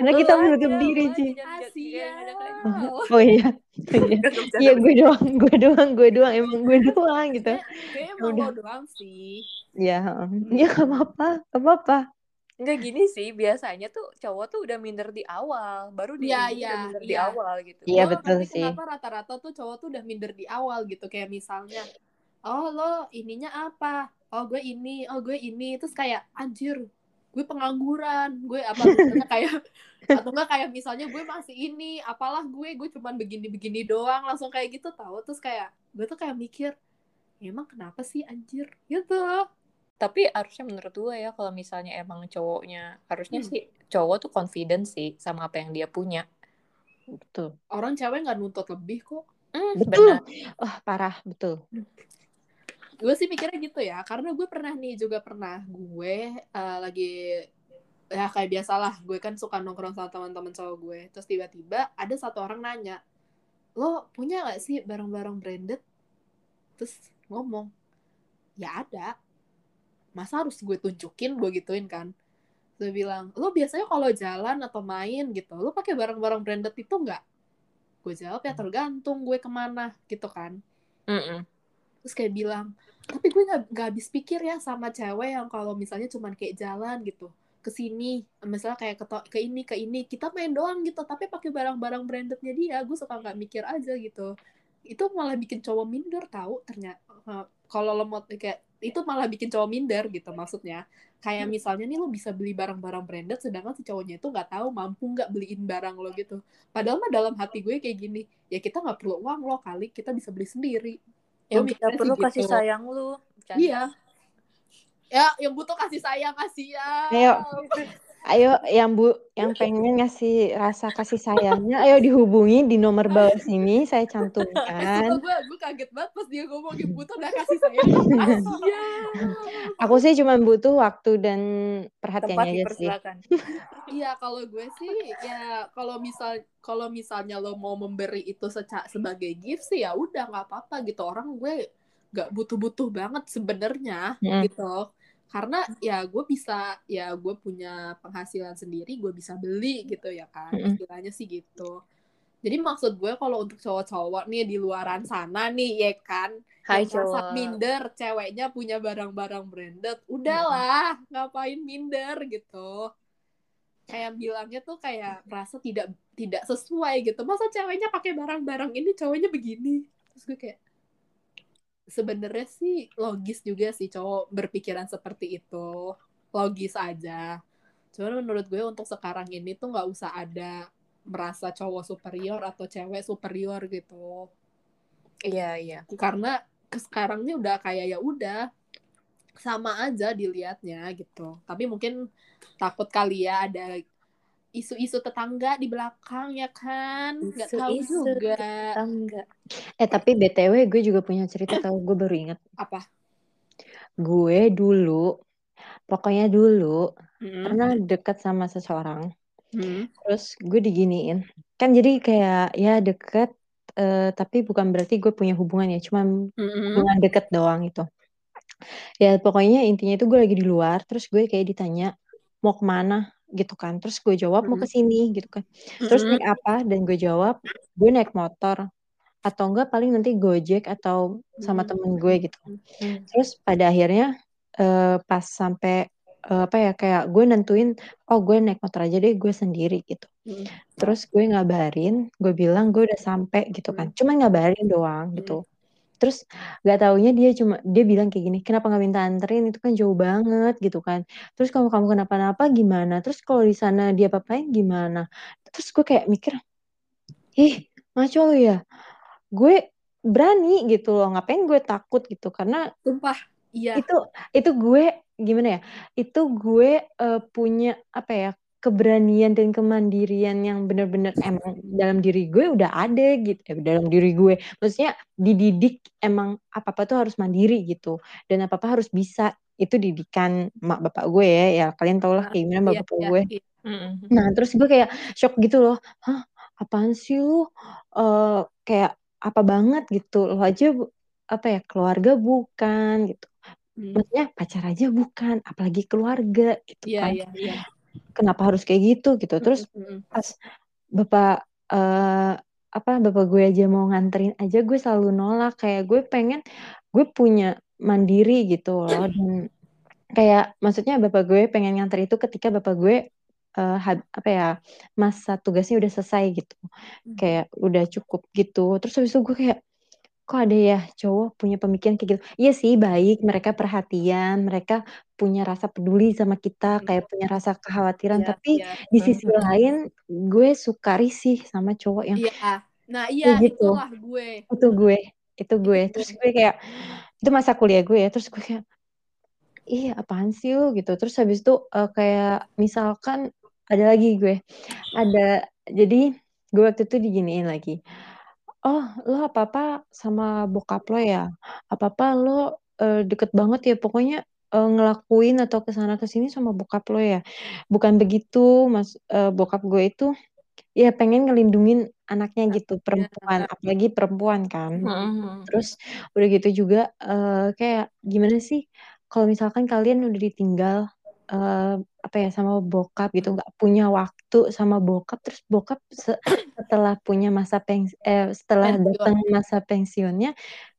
Karena kita Lu menutup aja, diri Ji. Asia. [LAUGHS] Oh iya. [LAUGHS] Oh, iya. Iya gue doang, gue doang, gue doang, emang gue doang gitu. Kayaknya emang lo doang sih. Ya, heeh. ya gak apa-apa, gak apa-apa. Enggak gini sih, biasanya tuh cowok tuh udah minder di awal, baru dia iya, udah minder di iya. awal gitu. Iya, Gua betul ngerti sih. Kenapa rata-rata tuh cowok tuh udah minder di awal gitu kayak misalnya, oh lo ininya apa? Oh gue ini, oh gue ini, terus kayak anjir, gue pengangguran, gue apa misalnya kayak [LAUGHS] atau enggak kayak misalnya gue masih ini, apalah gue, gue cuman begini-begini doang, langsung kayak gitu tahu, terus kayak gue tuh kayak mikir, "Ya emang kenapa sih anjir gitu? Tapi harusnya menurut gue ya kalau misalnya emang cowoknya harusnya Hmm. sih cowok tuh confident sih sama apa yang dia punya. Betul. Orang cewek nggak nuntut lebih kok. Hmm, Betul. benar. Wah, parah, betul. gue sih mikirnya gitu ya karena gue pernah nih juga pernah gue eh, lagi ya kayak biasalah gue kan suka nongkrong sama teman-teman cowok gue terus tiba-tiba ada satu orang nanya lo punya nggak sih barang-barang branded terus ngomong ya ada masa harus gue tunjukin gue gituin kan? Gue bilang lo biasanya kalau jalan atau main gitu lo pakai barang-barang branded itu nggak? Gue jawab ya tergantung gue ke mana gitu kan. Mm-mm. terus kayak bilang tapi gue nggak nggak habis pikir ya sama cewek yang kalau misalnya cuman kayak jalan gitu ke sini misalnya kayak ke, ke ini ke ini kita main doang gitu tapi pakai barang-barang brandednya dia gue suka nggak mikir aja gitu. Itu malah bikin cowok minder tahu ternyata Eh, kalau lemot kayak itu malah bikin cowok minder gitu maksudnya kayak misalnya nih lo bisa beli barang-barang branded sedangkan si cowoknya itu nggak tahu mampu nggak beliin barang lo gitu padahal mah dalam hati gue kayak gini ya kita nggak perlu uang lo kali kita bisa beli sendiri yang Gue kita mikirnya perlu sih kasih gitu. sayang lu Bercanda. Iya. Ya, yang butuh kasih sayang kasih ya. Ayo. [LAUGHS] Ayo yang Bu yang pengen ngasih rasa kasih sayangnya ayo dihubungi di nomor bawah sini saya cantumkan. gue gue kaget banget pas dia ngomong butuh udah kasih sayang ya. Aku sih cuma butuh waktu dan perhatiannya aja sih. Iya, kalau gue sih ya kalau misal kalau misalnya lo mau memberi itu seca sebagai gift sih ya udah nggak apa-apa gitu. Orang gue nggak butuh-butuh banget sebenarnya Mm. gitu. Karena ya gue bisa ya gue punya penghasilan sendiri, gue bisa beli gitu ya kan. Mm-mm. Istilahnya sih gitu. Jadi maksud gue kalau untuk cowok-cowok nih di luaran sana nih ya kan Hai cowok minder ceweknya punya barang-barang branded udahlah ngapain minder gitu kayak bilangnya tuh kayak merasa tidak tidak sesuai gitu masa ceweknya pakai barang-barang ini cowoknya begini terus gue kayak sebenarnya sih logis juga sih cowok berpikiran seperti itu. Logis aja. Cuman menurut gue untuk sekarang ini tuh nggak usah ada merasa cowok superior atau cewek superior gitu. Iya iya. Karena ke sekarang ini udah kayak ya udah sama aja dilihatnya gitu. Tapi mungkin takut kali ya ada isu-isu tetangga di belakang ya kan nggak tahu Isu-isu juga enggak Eh tapi BTW gue juga punya cerita tahu gue baru inget. apa Gue dulu pokoknya dulu Hmm. pernah deket sama seseorang. Hmm. Terus gue diginiin. Kan jadi kayak ya deket eh, tapi bukan berarti gue punya hubungan ya, cuma Hmm. hubungan deket doang gitu. Ya pokoknya intinya itu gue lagi di luar, terus gue kayak ditanya mau ke mana gitu kan. Terus gue jawab mau ke sini gitu kan. Terus naik apa? Dan gue jawab gue naik motor atau enggak paling nanti Gojek atau sama temen gue gitu. Terus pada akhirnya eh, pas sampai eh, apa ya kayak gue nentuin oh gue naik motor aja deh gue sendiri gitu. Terus gue ngabarin, gue bilang gue udah sampai gitu kan. Cuma ngabarin doang gitu. Terus gak taunya dia cuma dia bilang kayak gini, kenapa nggak minta anterin itu kan jauh banget gitu kan. Terus kalau kamu kenapa-napa gimana? Terus kalau di sana dia apa-apain gimana? Terus gue kayak mikir, ih lu ya. Gue berani gitu loh, ngapain gue takut gitu karena sumpah iya itu itu gue gimana ya itu gue eh, punya apa ya keberanian dan kemandirian yang benar-benar emang dalam diri gue udah ada gitu eh, dalam diri gue maksudnya dididik emang apa apa tuh harus mandiri gitu dan apa apa harus bisa itu didikan mak bapak gue ya ya kalian tau lah kayak gimana Iya, bapak bapak iya, gue iya. Nah, terus gue kayak shock gitu loh. Hah, apaan sih lu? Eh, kayak apa banget gitu. Lo aja apa ya, keluarga bukan gitu. Hmm. Maksudnya pacar aja bukan, apalagi keluarga gitu iya kan. iya iya Kenapa harus kayak gitu gitu. Terus pas bapak eh apa bapak gue aja mau nganterin aja gue selalu nolak. Kayak gue pengen gue punya mandiri gitu loh. Dan kayak maksudnya bapak gue pengen nganter itu ketika bapak gue eh, hab- apa ya masa tugasnya udah selesai gitu. Kayak udah cukup gitu. Terus habis itu gue kayak kok ada ya cowok punya pemikiran kayak gitu? Iya sih baik mereka perhatian mereka punya rasa peduli sama kita kayak punya rasa kekhawatiran. Iya, tapi iya. di sisi lain gue suka risih sama cowok yang iya. Nah iya Kayak gitu. itulah gue. Itu gue itu gue. terus gue kayak itu masa kuliah gue ya terus gue kayak iya apaan sih lu? Gitu. Terus habis itu eh, kayak misalkan ada lagi gue. Ada jadi gue waktu itu diginiin lagi oh lo apa apa sama bokap lo ya? Apa apa lo eh, deket banget ya? Pokoknya eh, ngelakuin atau ke sana ke sini sama bokap lo ya? Bukan begitu mas eh, bokap gue itu ya pengen ngelindungin anaknya gitu perempuan apalagi perempuan kan. Mm-mm. Terus udah gitu juga eh, kayak gimana sih kalau misalkan kalian udah ditinggal eh, apa ya sama bokap gitu nggak punya waktu sama bokap terus bokap se- setelah punya masa pensi eh, setelah Pensiun. datang masa pensiunnya,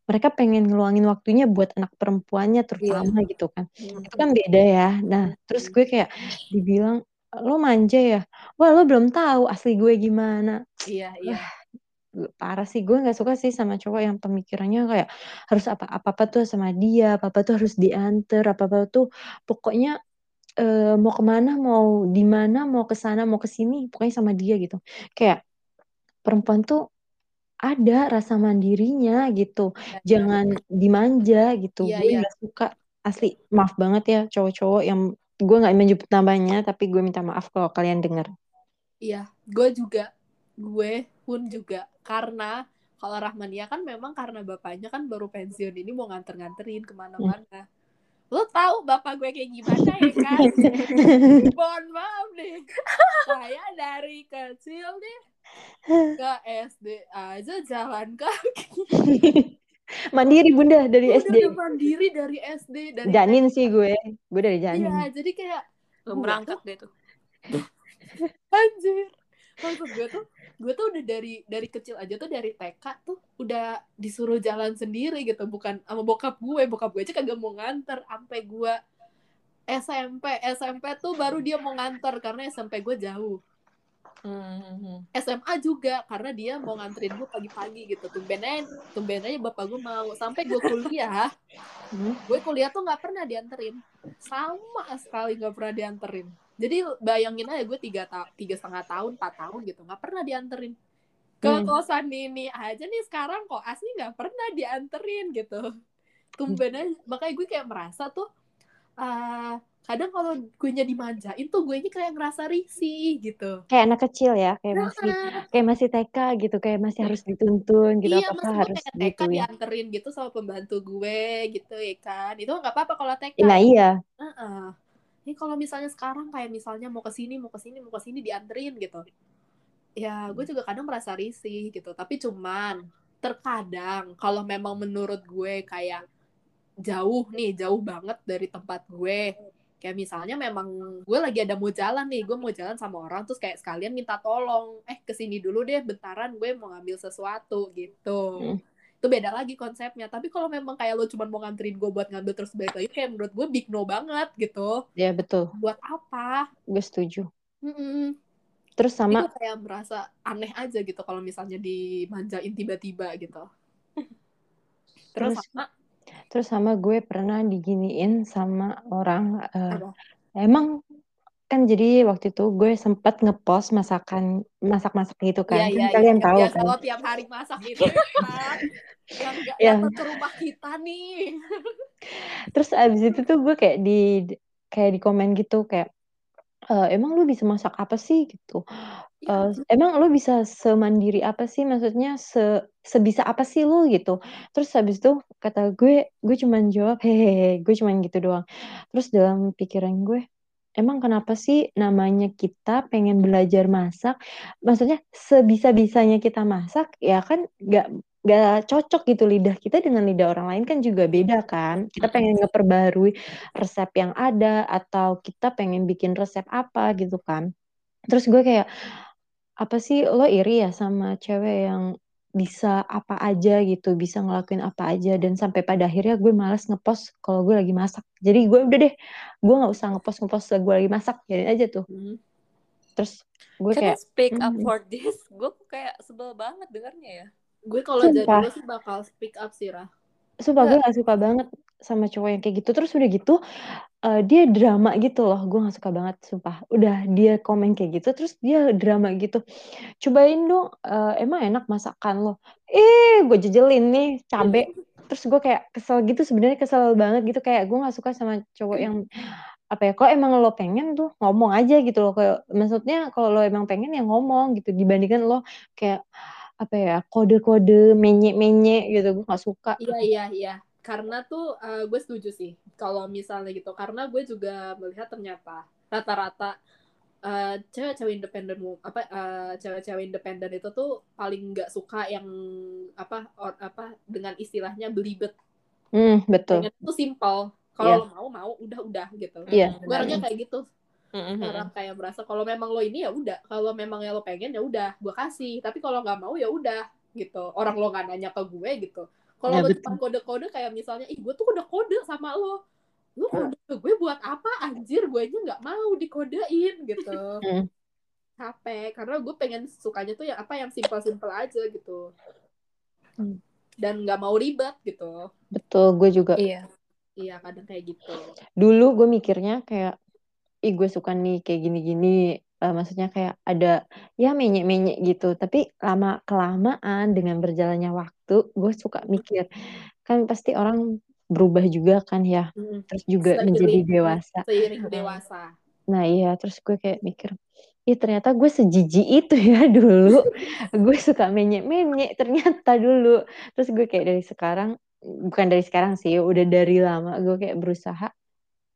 mereka pengen ngeluangin waktunya buat anak perempuannya terutama gitu kan. Hmm. Itu kan beda ya. Nah, terus gue kayak dibilang, "Lo manja ya?" Wah, lo belum tahu asli gue gimana. Iya, iya. Gue parah sih, gue nggak suka sih sama cowok yang pemikirannya kayak harus apa apa-apa tuh sama dia, apa-apa tuh harus diantar, apa-apa tuh pokoknya eh, mau ke mana, mau di mana, mau ke sana, mau ke sini, pokoknya sama dia gitu. Kayak perempuan tuh ada rasa mandirinya gitu, Iya, jangan dimanja gitu. Iya, gue iya. nggak suka asli. Maaf banget ya cowok-cowok yang gue nggak menyebut namanya, tapi gue minta maaf kalau kalian denger. Iya, gue juga. Gue pun juga. Karena kalau Rahmania kan memang karena bapaknya kan baru pensiun ini mau nganter-nganterin ke mana-mana. Lo tahu bapak gue kayak gimana ya kan? [LAUGHS] Mohon maaf nih. Saya dari kecil nih ke SD aja jalan kaki. Mandiri bunda dari Udah SD. udah mandiri dari SD dari Janin sih gue, gue dari janin. Iya, jadi kayak Belum Gua berangkat deh tuh. anjir. Maksud gue tuh, gue tuh udah dari dari kecil aja tuh dari TK tuh udah disuruh jalan sendiri gitu, bukan sama bokap gue. Bokap gue aja kagak mau nganter sampai gue SMP. SMP tuh baru dia mau nganter karena SMP gue jauh. Hmm. SMA juga karena dia mau nganterin gue pagi-pagi gitu. Tumben aja, tumben aja bapak gue mau. Sampai gue kuliah, Hmm. gue kuliah tuh nggak pernah dianterin sama sekali nggak pernah dianterin jadi bayangin aja gue tiga ta tiga setengah tahun empat tahun gitu nggak pernah dianterin. Ke Hmm. kosan ini aja nih sekarang kok asli nggak pernah dianterin gitu. Tumben aja. Makanya gue kayak merasa tuh ah, kadang kalau gue nya dimanjain tuh gue kayak ngerasa risih gitu. Kayak anak kecil ya, kayak Nah, masih kayak masih TK gitu, kayak masih harus dituntun gitu, iya gue harus kayak TK gitu ya. dianterin gitu sama pembantu gue gitu ya kan. Itu nggak apa-apa kalau TK Nah iya, Heeh. Ini kalau misalnya sekarang kayak misalnya mau ke sini, mau ke sini, mau ke sini dianterin gitu. Ya, gue juga kadang merasa risih gitu. Tapi cuman terkadang kalau memang menurut gue kayak jauh nih, jauh banget dari tempat gue. Kayak misalnya memang gue lagi ada mau jalan nih, gue mau jalan sama orang terus kayak sekalian minta tolong, eh ke sini dulu deh bentaran gue mau ngambil sesuatu gitu. Hmm. Itu beda lagi konsepnya. Tapi kalau memang kayak lo cuma mau nganterin gue buat ngambil terus balik lagi, kayak menurut gue big no banget gitu. ya betul, Buat apa? gue setuju. Mm-mm. Terus sama gue kayak merasa aneh aja gitu kalau misalnya dimanjain tiba-tiba gitu. [LAUGHS] Terus, Terus- sama terus sama gue pernah diginiin sama orang apa? emang kan jadi waktu itu gue sempat ngepost masakan masak-masak gitu kan. Iya, Kan iya, kalian iya. tahu kan. lo tiap hari masak gitu [LAUGHS] kan. Yang gak Iya. ke rumah kita nih. Terus abis itu tuh gue kayak di kayak di komen gitu kayak "Eh, emang lu bisa masak apa sih gitu. Ya, Eh, emang lu bisa semandiri apa sih maksudnya se sebisa apa sih lu gitu. Terus habis itu kata gue gue cuman jawab hehehe gue cuman gitu doang. Terus dalam pikiran gue emang kenapa sih namanya kita pengen belajar masak? Maksudnya sebisa-bisanya kita masak ya kan nggak nggak cocok gitu lidah kita dengan lidah orang lain kan juga beda kan? Kita pengen ngeperbarui resep yang ada atau kita pengen bikin resep apa gitu kan? Terus gue kayak apa sih lo iri ya sama cewek yang bisa apa aja gitu bisa ngelakuin apa aja dan sampai pada akhirnya gue malas ngepost kalau gue lagi masak jadi gue udah deh gue nggak usah ngepost ngepost gue lagi masak jadi aja tuh Hmm. terus gue Can I kayak speak up mm, for this? Gue kayak sebel banget dengarnya ya. Gue kalau jadi lo sih bakal speak up sih, Rah. sumpah gue gak suka banget sama cowok yang kayak gitu terus udah gitu eh, dia drama gitu loh. Gue gak suka banget sumpah. Udah dia komen kayak gitu terus dia drama gitu. Cobain dong eh, emang enak masakan lo? Eh gue jejelin nih cabe. Terus gue kayak kesel gitu sebenarnya kesel banget gitu. Kayak gue gak suka sama cowok yang apa ya kalau emang lo pengen tuh ngomong aja gitu loh. Kayak maksudnya kalau lo emang pengen ya ngomong gitu. Dibandingkan lo kayak apa ya kode-kode menye-menye gitu. Gue gak suka. Iya, iya, iya. Karena tuh eh, gue setuju sih kalau misalnya gitu. Karena gue juga melihat ternyata rata-rata eh, cewek-cewek independen apa eh, cewek-cewek independen itu tuh paling nggak suka yang apa or, apa dengan istilahnya belibet. hmm betul Pengen tuh simple. Kalau lo mau mau udah udah gitu. Iya. Gue orangnya kayak gitu. Mm-mm. orang kayak merasa kalau memang lo ini ya udah kalau memang yang lo pengen ya udah gue kasih tapi kalau nggak mau ya udah gitu orang lo nggak nanya ke gue gitu kalau Ya, lo betul. cuma kode-kode kayak misalnya ih gue tuh kode-kode sama lo lo kode ke gue buat apa anjir gue aja nggak mau dikodein gitu Hmm. capek karena gue pengen sukanya tuh yang apa yang simpel-simpel aja gitu Hmm. dan nggak mau ribet gitu Betul, gue juga. Iya. iya kadang kayak gitu Dulu gue mikirnya kayak, ih gue suka nih kayak gini-gini. Eh, maksudnya kayak ada ya menyek-menyek gitu. Tapi lama kelamaan dengan berjalannya waktu, gue suka mikir kan pasti orang berubah juga kan ya. Mm. Terus juga Seiring- menjadi [LAUGHS] dewasa. seiring dewasa Nah iya, terus gue kayak mikir, ih ternyata gue sejijik itu ya [LAUGHS] dulu. gue suka menyek-menyek ternyata dulu. Terus gue kayak dari sekarang, bukan dari sekarang sih, udah dari lama gue kayak berusaha,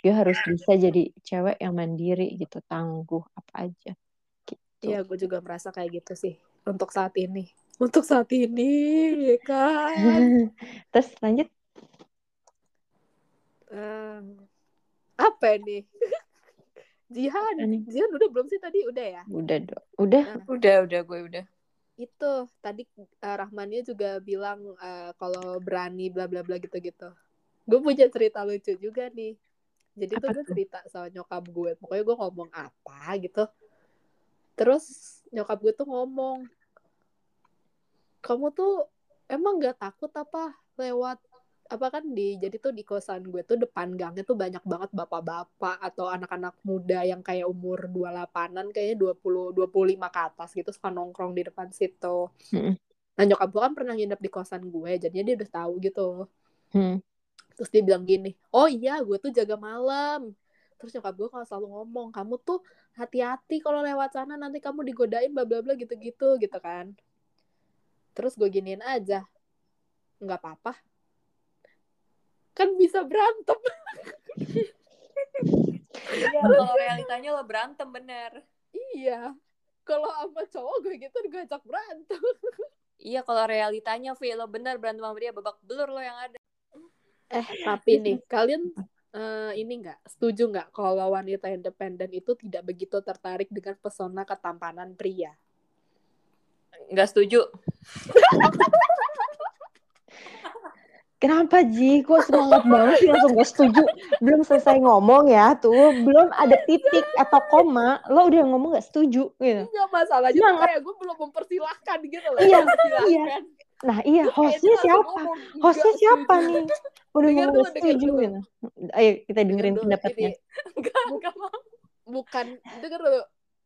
gue harus bisa jadi cewek yang mandiri gitu, tangguh apa aja. Gitu. Iya, gue juga merasa kayak gitu sih untuk saat ini. Untuk saat ini, ya kan. [LAUGHS] Terus lanjut, Em, apa nih? [LAUGHS] Jihan, Apa nih? Jihan udah belum sih tadi? Udah ya. udah dong, udah. Nah, Udah, udah gue udah. itu tadi eh, Rahmania juga bilang eh, kalau berani bla bla bla gitu-gitu. Gue punya cerita lucu juga nih. Jadi tuh gue cerita sama nyokap gue. Pokoknya gue ngomong apa gitu. Terus nyokap gue tuh ngomong, kamu tuh emang gak takut apa lewat apa kan di jadi tuh di kosan gue tuh depan gangnya tuh banyak banget bapak-bapak atau anak-anak muda yang kayak umur 28-an kayaknya 20 25 ke atas gitu suka nongkrong di depan situ. Mm-mm. Nah nyokap gue kan pernah nginep di kosan gue jadinya dia udah tahu gitu. Hmm. Terus dia bilang gini, oh iya gue tuh jaga malam. Terus nyokap gue kalau selalu ngomong, kamu tuh hati-hati kalau lewat sana nanti kamu digodain bla bla bla gitu-gitu gitu kan. Terus gue giniin aja, nggak apa-apa. Kan bisa berantem. Iya, kalau realitanya lo berantem bener. iya. Kalau sama cowok gue gitu gue ajak berantem. Iya, kalau realitanya Vi lo bener berantem sama dia babak belur lo yang ada. Eh [LAUGHS] tapi nih kalian eh, ini nggak setuju nggak kalau wanita independen itu tidak begitu tertarik dengan pesona ketampanan pria? Nggak setuju. [LAUGHS] Kenapa Ji? Kok semangat banget sih langsung gak setuju? Belum selesai ngomong ya tuh, belum ada titik atau koma, lo udah ngomong gak setuju gitu. Enggak masalahnya kayak gue belum mempersilahkan gitu loh. Iya, Mempersilahkan. Nah iya, hostnya siapa? ngomong, "Nggak Hostnya siapa setuju." nih? Udah Dengar dulu, setuju gitu. Ayo kita dengerin Dengar dulu, pendapatnya. ini [LAUGHS] Enggak, enggak mau. bukan dengar dulu.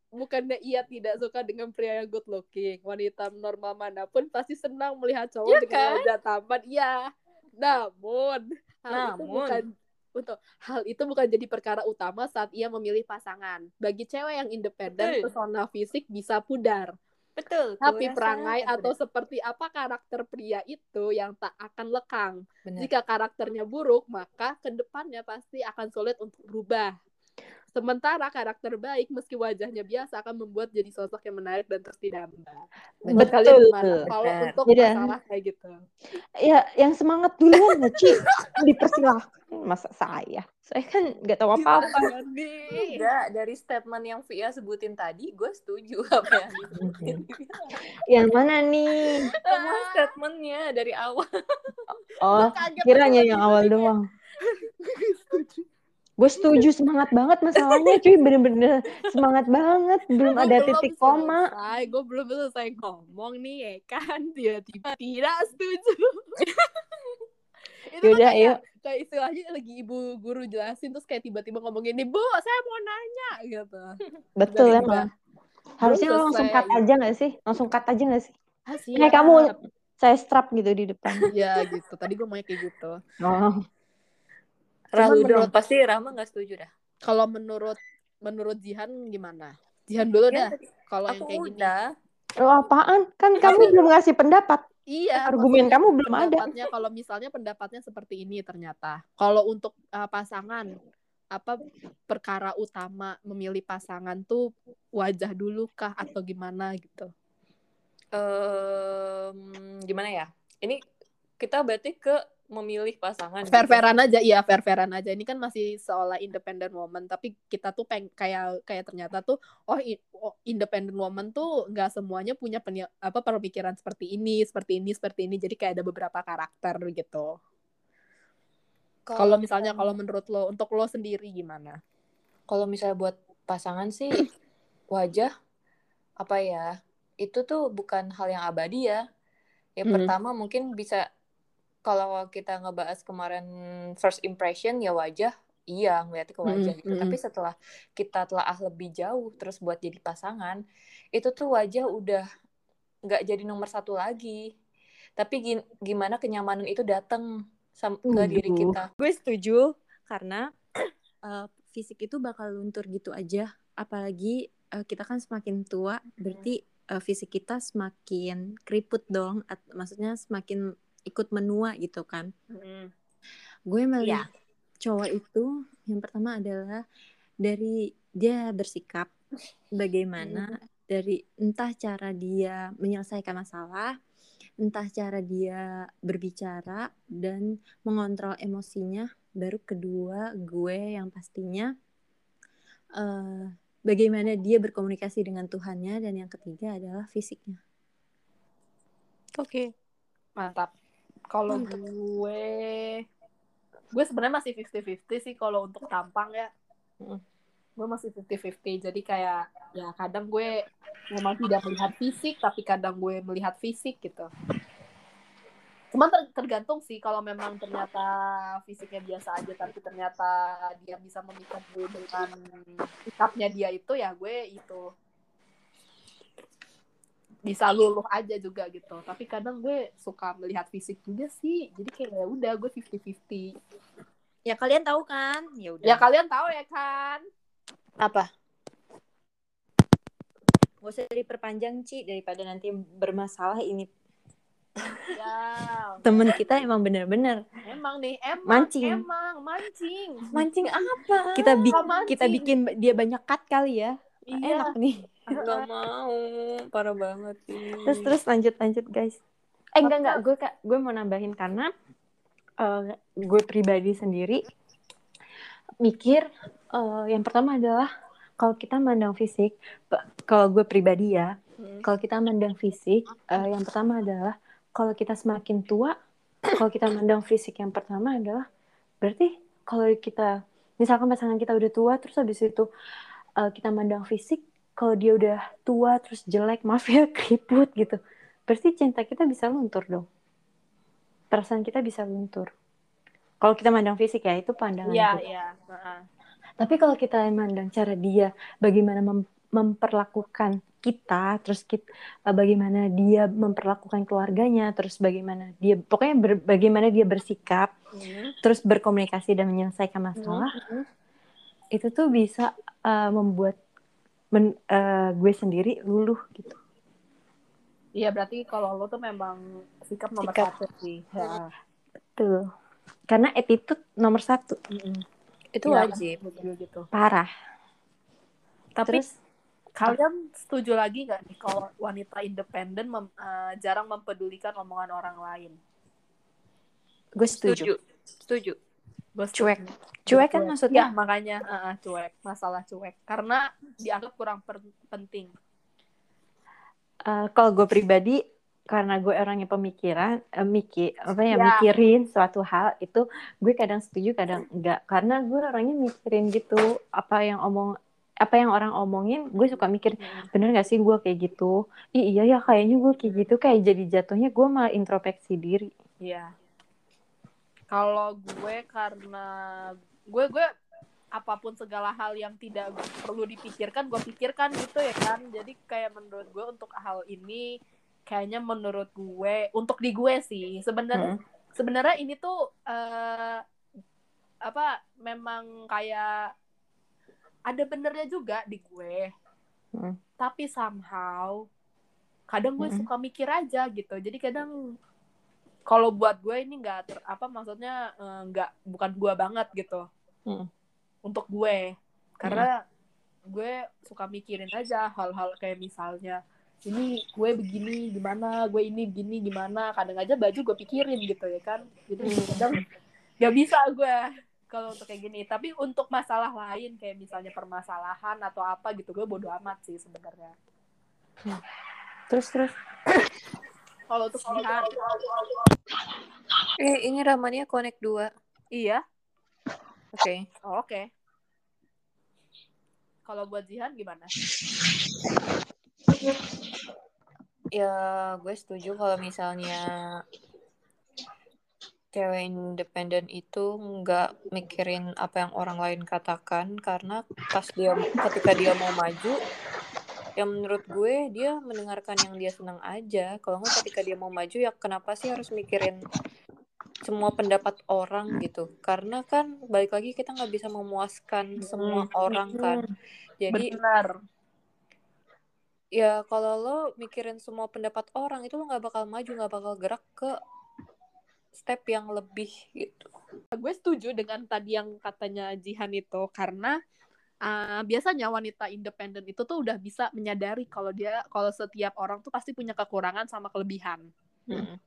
Bukannya ia tidak suka dengan pria yang good looking. Wanita normal mana pun pasti senang melihat cowok Iya dengan kan? wajah tampan. Iya. Namun, hal itu Namun. bukan untuk hal itu bukan jadi perkara utama saat ia memilih pasangan. Bagi cewek yang independen, pesona fisik bisa pudar. Betul. Tapi perangai betul. atau seperti apa karakter pria itu yang tak akan lekang. Bener. Jika karakternya buruk, maka ke depannya pasti akan sulit untuk berubah. Sementara karakter baik, meski wajahnya biasa, akan membuat jadi sosok yang menarik dan terus didamba. Betul. Kalau Benar. untuk Beda. masalah kayak gitu. Ya, yang semangat duluan ya, Ci. Dipersilahkan. Masa saya? Saya kan gak tahu apa-apa. Enggak, dari statement yang Via sebutin tadi, gue setuju apa yang disebutin. Yang mana nih? Semua statementnya dari awal. Oh, kiranya yang awal doang. [LAUGHS] Setuju. Gue setuju semangat banget masalahnya cuy. Bener-bener semangat banget. Belum Gua ada belum titik koma. Selesai, gue belum selesai ngomong nih ya kan? Tiba-tiba tidak setuju. Itu Yaudah, kayak, kayak istilahnya lagi ibu guru jelasin terus kayak tiba-tiba ngomong gini bu saya mau nanya gitu. Betul emang. harusnya belum lo langsung cut aja. gak sih? Langsung cut aja gak sih? Ah, siap. kamu saya strap gitu di depan. Ya gitu. Tadi gue mau kayak gitu. Oh Udah, menurut- pasti Rama gak setuju dah. kalau menurut menurut Jihan gimana Jihan dulu Ya, dah kalau yang kayak gini udah. lo apaan kan kamu belum ngasih pendapat Iya, Argumen kamu belum ada. pendapatnya kalau misalnya pendapatnya seperti ini ternyata. Kalau untuk uh, pasangan apa perkara utama memilih pasangan tuh wajah dulu kah atau gimana gitu. Em, gimana ya? Ini kita berarti ke memilih pasangan. fair gitu. fairan aja iya fair fairan aja ini kan masih seolah independent woman tapi kita tuh peng kayak kayak ternyata tuh oh, i- oh, independent woman tuh nggak semuanya punya peni- apa pemikiran seperti ini seperti ini seperti ini jadi kayak ada beberapa karakter gitu kalau misalnya kalau menurut lo untuk lo sendiri gimana kalau misalnya buat pasangan sih wajah apa ya itu tuh bukan hal yang abadi ya yang Hmm. pertama mungkin bisa kalau kita ngebahas kemarin first impression ya wajah iya ngeliatnya ke wajah Hmm, gitu. hmm. tapi setelah kita telah lebih jauh terus buat jadi pasangan itu tuh wajah udah nggak jadi nomor satu lagi. Tapi gimana kenyamanan itu datang ke diri kita. Gue setuju karena [CLEARS THROAT] eh, fisik itu bakal luntur gitu aja. Apalagi eh, kita kan semakin tua berarti eh, fisik kita semakin keriput dong At- maksudnya semakin ikut menua gitu kan. Gue melihat cowok itu yang pertama adalah dari dia bersikap bagaimana dari entah cara dia menyelesaikan masalah entah cara dia berbicara dan mengontrol emosinya baru kedua gue yang pastinya eh, bagaimana dia berkomunikasi dengan Tuhannya dan yang ketiga adalah fisiknya. Oke. Mantap kalau gue gue sebenarnya masih 50-50 sih kalau untuk tampang ya. Gue masih 50-50 jadi kayak ya kadang gue memang tidak melihat fisik tapi kadang gue melihat fisik gitu. Cuman ter- tergantung sih kalau memang ternyata fisiknya biasa aja tapi ternyata dia bisa memikat gue dengan sikapnya dia itu ya gue itu bisa luluh aja juga gitu. Tapi kadang gue suka melihat fisik juga sih. Jadi kayak ya udah gue 50-50 ya kalian tahu kan? Ya udah. Ya kalian tahu ya kan? Apa? Gak usah diperpanjang Ci daripada nanti bermasalah ini. Ya temen kita emang bener-bener emang nih emang Mancing. emang mancing. Mancing apa? Kita bi- Apa mancing? kita bikin dia banyak cut kali ya iya. Enak nih. Nggak [LAUGHS] mau. Parah banget ih. terus terus lanjut lanjut guys. Eh enggak enggak. Gue kak gue mau nambahin karena eh, gue pribadi sendiri mikir eh, yang pertama adalah kalau kita mandang fisik kalau gue pribadi ya Hmm. kalau kita mandang fisik eh, yang pertama adalah kalau kita semakin tua kalau kita mandang fisik yang pertama adalah berarti kalau kita misalkan pasangan kita udah tua terus habis itu eh, kita mandang fisik kalau dia udah tua terus jelek [LAUGHS] maaf ya keriput gitu berarti cinta kita bisa luntur dong perasaan kita bisa luntur kalau kita mandang fisik ya itu pandangan iya gue. iya Heeh. Tapi kalau kita mandang cara dia bagaimana mem- memperlakukan kita, terus kita, bagaimana dia memperlakukan keluarganya, terus bagaimana dia pokoknya ber- bagaimana dia bersikap, Hmm. terus berkomunikasi dan menyelesaikan masalah, Hmm. itu tuh bisa uh, membuat men- uh, gue sendiri luluh gitu. iya berarti kalau lo tuh memang sikap nomor Sikap. satu sih ya. Tuh. Karena attitude nomor satu, itu Iya, wajib gue gitu parah. tapi Terus kalian setuju lagi nggak nih kalau wanita independen mem- eh, jarang mempedulikan omongan orang lain gue setuju. setuju setuju Gue Cuek. Cuek kan Cuek. maksudnya? Ya, makanya eh, cuek masalah cuek karena dianggap kurang per- penting Eh, kalau gue pribadi karena gue orangnya pemikiran eh, mikir apa ya Ya. mikirin suatu hal itu gue kadang setuju kadang enggak karena gue orangnya mikirin gitu apa yang omong apa yang orang omongin gue suka mikir bener gak sih gue kayak gitu Ih, iya ya kayaknya gue kayak gitu kayak jadi jatuhnya gue malah introspeksi diri Iya. Kalau gue karena gue gue apa pun segala hal yang tidak perlu dipikirkan gue pikirkan gitu ya kan. Jadi kayak menurut gue untuk hal ini kayaknya menurut gue untuk di gue sih sebenarnya sebenarnya ini tuh eh, apa memang kayak ada benernya juga di gue. Hmm. Tapi somehow kadang gue Hmm. suka mikir aja gitu. Jadi kadang kalau buat gue ini nggak ter- apa maksudnya eh, nggak bukan gue banget gitu. Hmm. untuk gue. Karena gue suka mikirin aja hal-hal kayak misalnya ini gue begini gimana? Gue ini gini gimana? Kadang aja baju gue pikirin gitu ya kan. Jadi kadang gak bisa gue kalau untuk kayak gini. Tapi untuk masalah lain kayak misalnya permasalahan atau apa gitu gue bodo amat sih sebenarnya. Terus terus. Kalau untuk Jihan Eh ini Ramania connect dua. iya Oke. oh, oke kalau buat Jihan gimana Ya gue setuju kalau misalnya cewek independen itu nggak mikirin apa yang orang lain katakan karena pas dia ketika dia mau maju ya menurut gue dia mendengarkan yang dia senang aja. Kalau nggak ketika dia mau maju ya kenapa sih harus mikirin semua pendapat orang gitu? Karena kan balik lagi kita nggak bisa memuaskan semua orang kan. Jadi benar. Ya kalau lo mikirin semua pendapat orang itu lo nggak bakal maju nggak bakal gerak ke step yang lebih gitu. Gue setuju dengan tadi yang katanya Jihan itu karena uh, biasanya wanita independen itu tuh udah bisa menyadari kalau dia kalau setiap orang tuh pasti punya kekurangan sama kelebihan. Mm.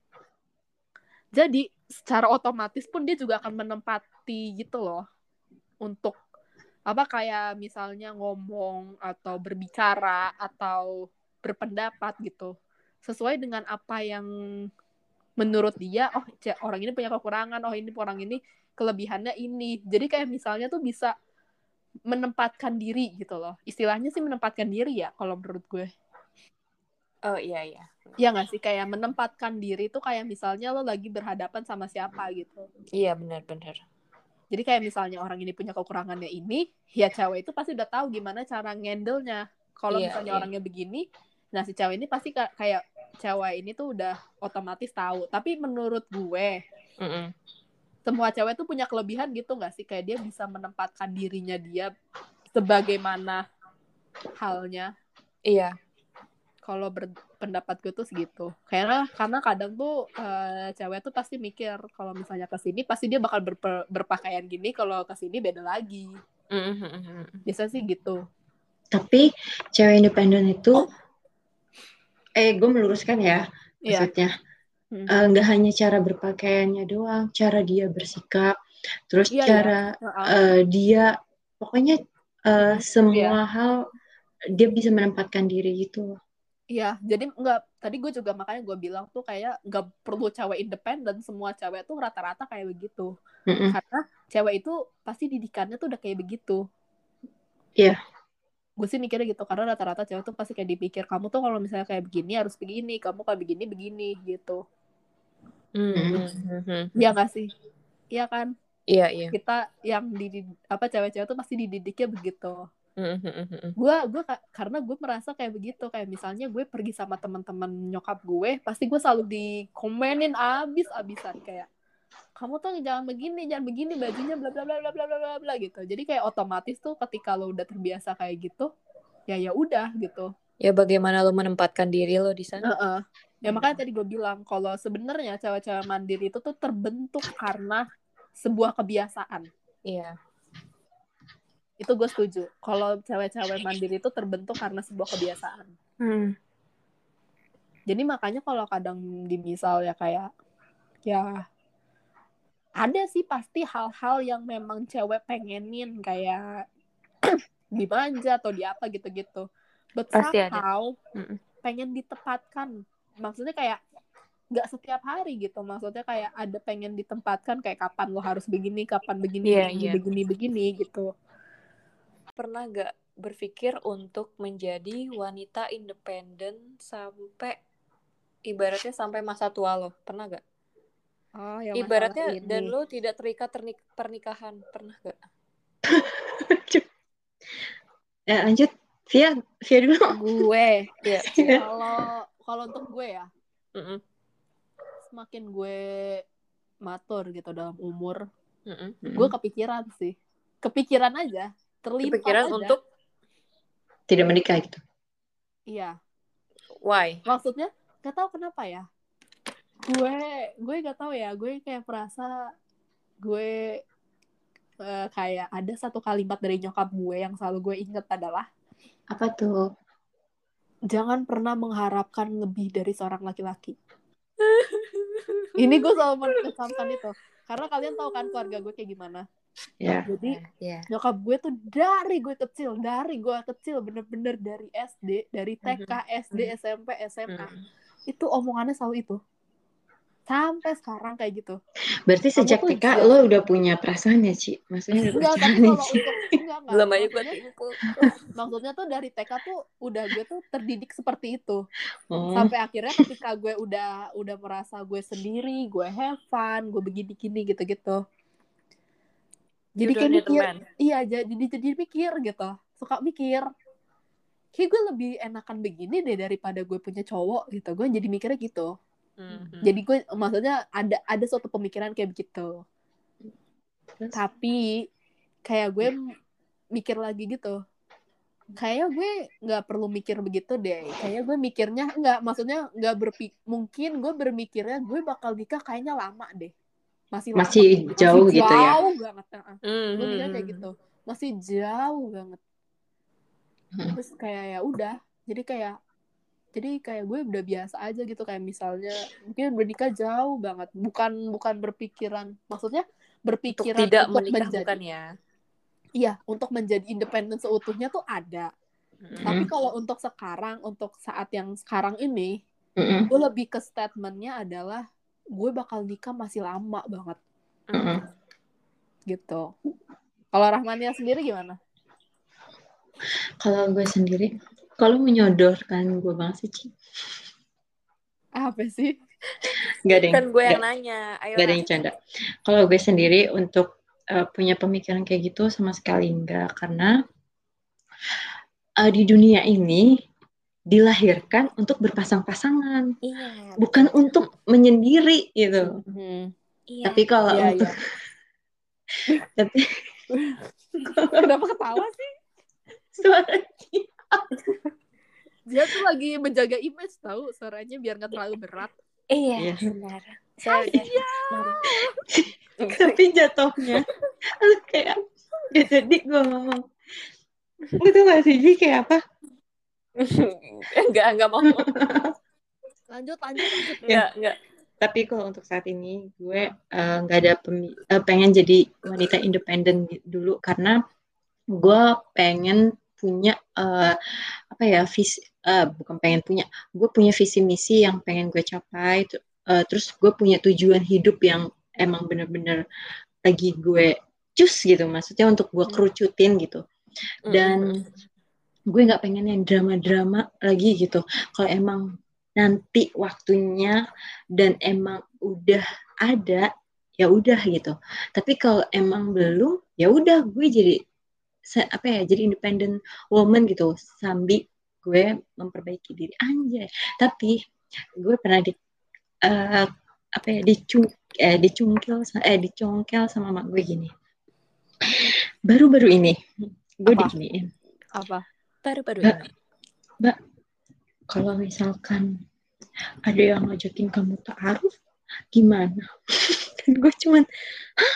Jadi secara otomatis pun dia juga akan menempati gitu loh untuk apa kayak misalnya ngomong atau berbicara atau berpendapat gitu sesuai dengan apa yang menurut dia oh orang ini punya kekurangan oh ini orang ini kelebihannya ini jadi kayak misalnya tuh bisa menempatkan diri gitu loh. Istilahnya sih menempatkan diri ya kalau menurut gue. Oh iya iya. Ya nggak sih? Kayak menempatkan diri tuh kayak misalnya lo lagi berhadapan sama siapa gitu. Iya benar-benar jadi kayak misalnya orang ini punya kekurangannya ini ya cewek itu pasti udah tahu gimana cara ngendel-nya kalau Iya, misalnya iya. orangnya begini nah si cewek ini pasti ka- kayak cewek ini tuh udah otomatis tahu. Tapi menurut gue Mm-mm. Semua cewek tuh punya kelebihan gitu nggak sih? Kayak dia bisa menempatkan dirinya dia sebagaimana halnya. Iya. Kalau berpendapat gue tuh segitu. Karena karena kadang tuh eh, cewek tuh pasti mikir kalau misalnya ke sini pasti dia bakal berpe- berpakaian gini kalau ke sini beda lagi. Mm-mm. biasa sih gitu. Tapi cewek independen itu, eh gue meluruskan ya, Iya. maksudnya. Hmm. Eh, nggak hanya cara berpakaiannya doang, cara dia bersikap, terus Iya, iya. cara Heeh. eh, dia, pokoknya eh, semua Iya. hal dia bisa menempatkan diri gitu. Iya, jadi nggak tadi gue juga makanya gue bilang tuh kayak nggak perlu cewek independen, semua cewek tuh rata-rata kayak begitu. Mm-mm. Karena cewek itu pasti didikannya tuh udah kayak begitu. Iya. Gue sih mikirnya gitu karena rata-rata cewek tuh pasti kayak dipikir kamu tuh kalau misalnya kayak begini harus begini, kamu kayak begini begini gitu. Mm-hmm. Iya gak sih? Iya kan? Iya, iya. Kita yang di apa cewek-cewek tuh pasti dididiknya begitu. Mm-hmm. Gue gua karena gue merasa kayak begitu kayak misalnya gue pergi sama teman-teman nyokap gue pasti gue selalu dikomenin abis-abisan kayak kamu tuh jangan begini jangan begini bajunya bla bla bla bla bla bla bla gitu jadi kayak otomatis tuh ketika lo udah terbiasa kayak gitu ya ya udah gitu ya bagaimana lo menempatkan diri lo di sana uh -uh ya makanya tadi gue bilang kalau sebenarnya cewek-cewek mandiri itu tuh terbentuk karena sebuah kebiasaan. Iya. Itu gue setuju. Kalau cewek-cewek mandiri itu terbentuk karena sebuah kebiasaan. Jadi makanya kalau kadang di misal ya kayak ya ada sih pasti hal-hal yang memang cewek pengenin kayak [CLEARS THROAT] dimanja atau di apa gitu-gitu. But Pasti ada. somehow Mm-mm. pengen ditempatkan maksudnya kayak nggak setiap hari gitu. Maksudnya kayak ada pengen ditempatkan kayak kapan lo harus begini kapan begini Iya, begini, iya. begini begini gitu. Pernah gak berpikir untuk menjadi wanita independen sampai ibaratnya sampai masa tua lo? Pernah gak oh yang ibaratnya ini. dan lo tidak terikat ternik- pernikahan. Pernah gak Ya, lanjut, Via, Via dulu. gue. Iya. kalau kalau untuk gue ya Mm-mm. semakin gue matur gitu dalam umur Mm-mm. gue kepikiran sih kepikiran aja terlintas kepikiran aja. untuk Tidak menikah gitu. iya why maksudnya gak tahu kenapa ya gue gue gak tahu ya gue kayak merasa gue eh, kayak ada satu kalimat dari nyokap gue yang selalu gue inget adalah Apa tuh? Jangan pernah mengharapkan lebih dari seorang laki-laki. [LAUGHS] Ini gue selalu mengesankan itu. Karena kalian tahu kan keluarga gue kayak gimana. Ya. Jadi ya nyokap gue tuh dari gue kecil, dari gue kecil bener-bener dari SD, dari TK, SD, SMP, SMA. Itu omongannya selalu itu. Sampai sekarang kayak gitu. Berarti Kamu sejak TK lo udah punya perasaan ya, Ci? Maksudnya udah Enggak, tapi pacaran ya, kalau Ci? untuk enggak, enggak. belum aja gue Maksudnya, tuh dari TK tuh udah gue tuh terdidik seperti itu. Oh, sampai akhirnya ketika gue udah udah merasa gue sendiri gue have fun gue begini gini gitu gitu jadi kayak mikir iya jadi jadi mikir gitu suka mikir kayak gue lebih enakan begini deh daripada gue punya cowok gitu gue jadi mikirnya gitu Mhm. jadi gue maksudnya ada ada suatu pemikiran kayak begitu terus? tapi kayak gue mikir lagi gitu kayak gue nggak perlu mikir begitu deh kayak gue mikirnya nggak maksudnya nggak berpik mungkin gue bermikirnya gue bakal nikah kayaknya lama deh masih lama. Masih jauh gitu ya? jauh banget. Mhm. gue mikirnya kayak gitu masih jauh banget Hmm. terus kayak ya udah jadi kayak jadi kayak gue udah biasa aja gitu kayak misalnya mungkin bernikah jauh banget bukan bukan berpikiran maksudnya untuk berpikiran tidak untuk menikah menjadi bukan ya iya untuk menjadi independen seutuhnya tuh ada Mhm. tapi kalau untuk sekarang untuk saat yang sekarang ini Mm-mm. gue lebih ke statementnya adalah gue bakal nikah masih lama banget Mm-mm. gitu kalau Rahmania sendiri gimana Kalau gue sendiri, kalau menyodorkan gue banget sih, Ci. apa sih Gak ada yang, kan gue yang gak, nanya ayo gak ada yang canda. Kalau gue sendiri untuk uh, punya pemikiran kayak gitu sama sekali enggak. Karena uh, di dunia ini dilahirkan untuk berpasang-pasangan. iya Bukan untuk menyendiri gitu. iya Tapi kalau Iya, untuk... [LAUGHS] Tapi kenapa ketawa sih suara dia tuh lagi menjaga image tahu? Suaranya biar nggak terlalu berat. Iya Iya. benar. Saya udah [LAUGHS] tapi jatuhnya lu kayak ya jadi gue ngomong. Itu gak sih Ji kayak apa? [LAUGHS] Enggak enggak mau. Lanjut lanjut lanjut. Enggak enggak tapi kalau untuk saat ini gue eh, nggak ada pemi- eh, pengen jadi wanita independen dulu. Karena gue pengen punya eh, apa ya visi eh, bukan pengen punya gue punya visi misi yang pengen gue capai eh, terus gue punya tujuan hidup yang emang bener-bener lagi gue cus gitu maksudnya untuk gue kerucutin gitu. Dan gue nggak pengen yang drama-drama lagi gitu. Kalau emang nanti waktunya dan emang udah ada ya udah gitu. Tapi kalau emang belum ya udah gue jadi apa ya jadi independent woman gitu sambil gue memperbaiki diri. Anjay. Tapi gue pernah di eh, apa ya dicung eh dicungkil eh dicongkel sama mak gue gini. Baru-baru ini gue diginiin. Apa? Baru-baru Mbak. ini? Kalau misalkan ada yang ngajakin kamu ta'aruf gimana? Dan [LAUGHS] gue cuman Hah?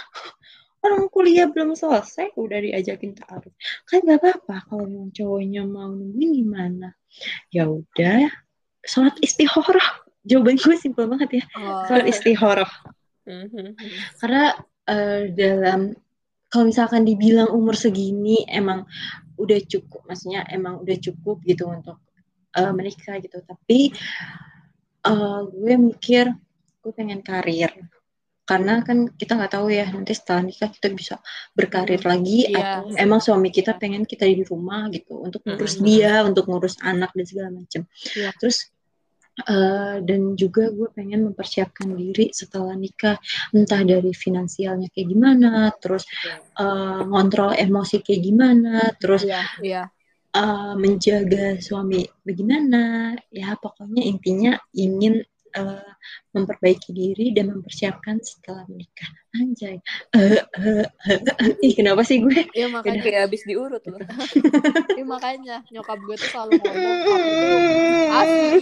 Orang kuliah belum selesai udah diajakin ta'aruf kan gak apa-apa kalau cowoknya mau nungguin gimana. Ya udah sholat istikharah jawaban gue simpel banget ya. Oh, sholat istikharah Mhm. karena eh, dalam kalau misalkan dibilang umur segini emang udah cukup maksudnya emang udah cukup gitu untuk eh, menikah gitu. Tapi eh, gue mikir gue pengen karir karena kan kita nggak tahu ya nanti setelah nikah kita bisa berkarir lagi Iya. atau emang suami kita pengen kita di rumah gitu untuk ngurus Mhm. dia untuk ngurus anak dan segala macam Iya. terus eh, dan juga gue pengen mempersiapkan diri setelah nikah entah dari finansialnya kayak gimana terus eh, ngontrol emosi kayak gimana terus iya iya eh, menjaga suami bagaimana ya pokoknya intinya ingin eh, memperbaiki diri dan mempersiapkan setelah menikah. Anjay. Eh, eh. Ih, kenapa sih gue? Iya makanya kayak habis diurut loh. Iya, makanya nyokap gue tuh selalu ngomong asli.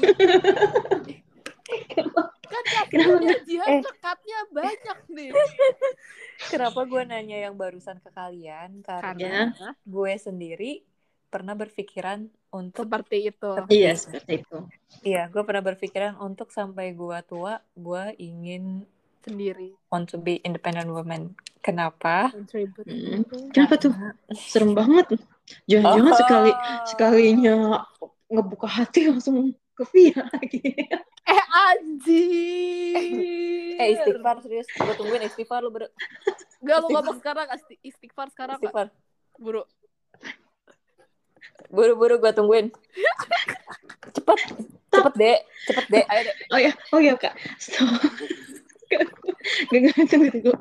Kan Kenapa? dia Eh. cekatnya banyak nih. Kenapa gue nanya yang barusan ke kalian? Karena karena? gue sendiri pernah berpikiran untuk seperti itu Iya, seperti itu. iya gue pernah berpikiran untuk sampai gue tua gue ingin sendiri want to be independent woman kenapa Mm. gitu. Kenapa tuh? Serem banget. Jangan-jangan Oh. sekali sekalinya ngebuka hati langsung ke Via lagi. [LAUGHS] eh anjir eh istighfar serius gue tungguin istighfar lu bro Gak lu ngomong sekarang isti- istighfar sekarang istighfar buru buru-buru gue tungguin cepet cepet dek cepet dek ayo dek Oh ya, oh ya kak. So, gak, gak, tunggu, tunggu.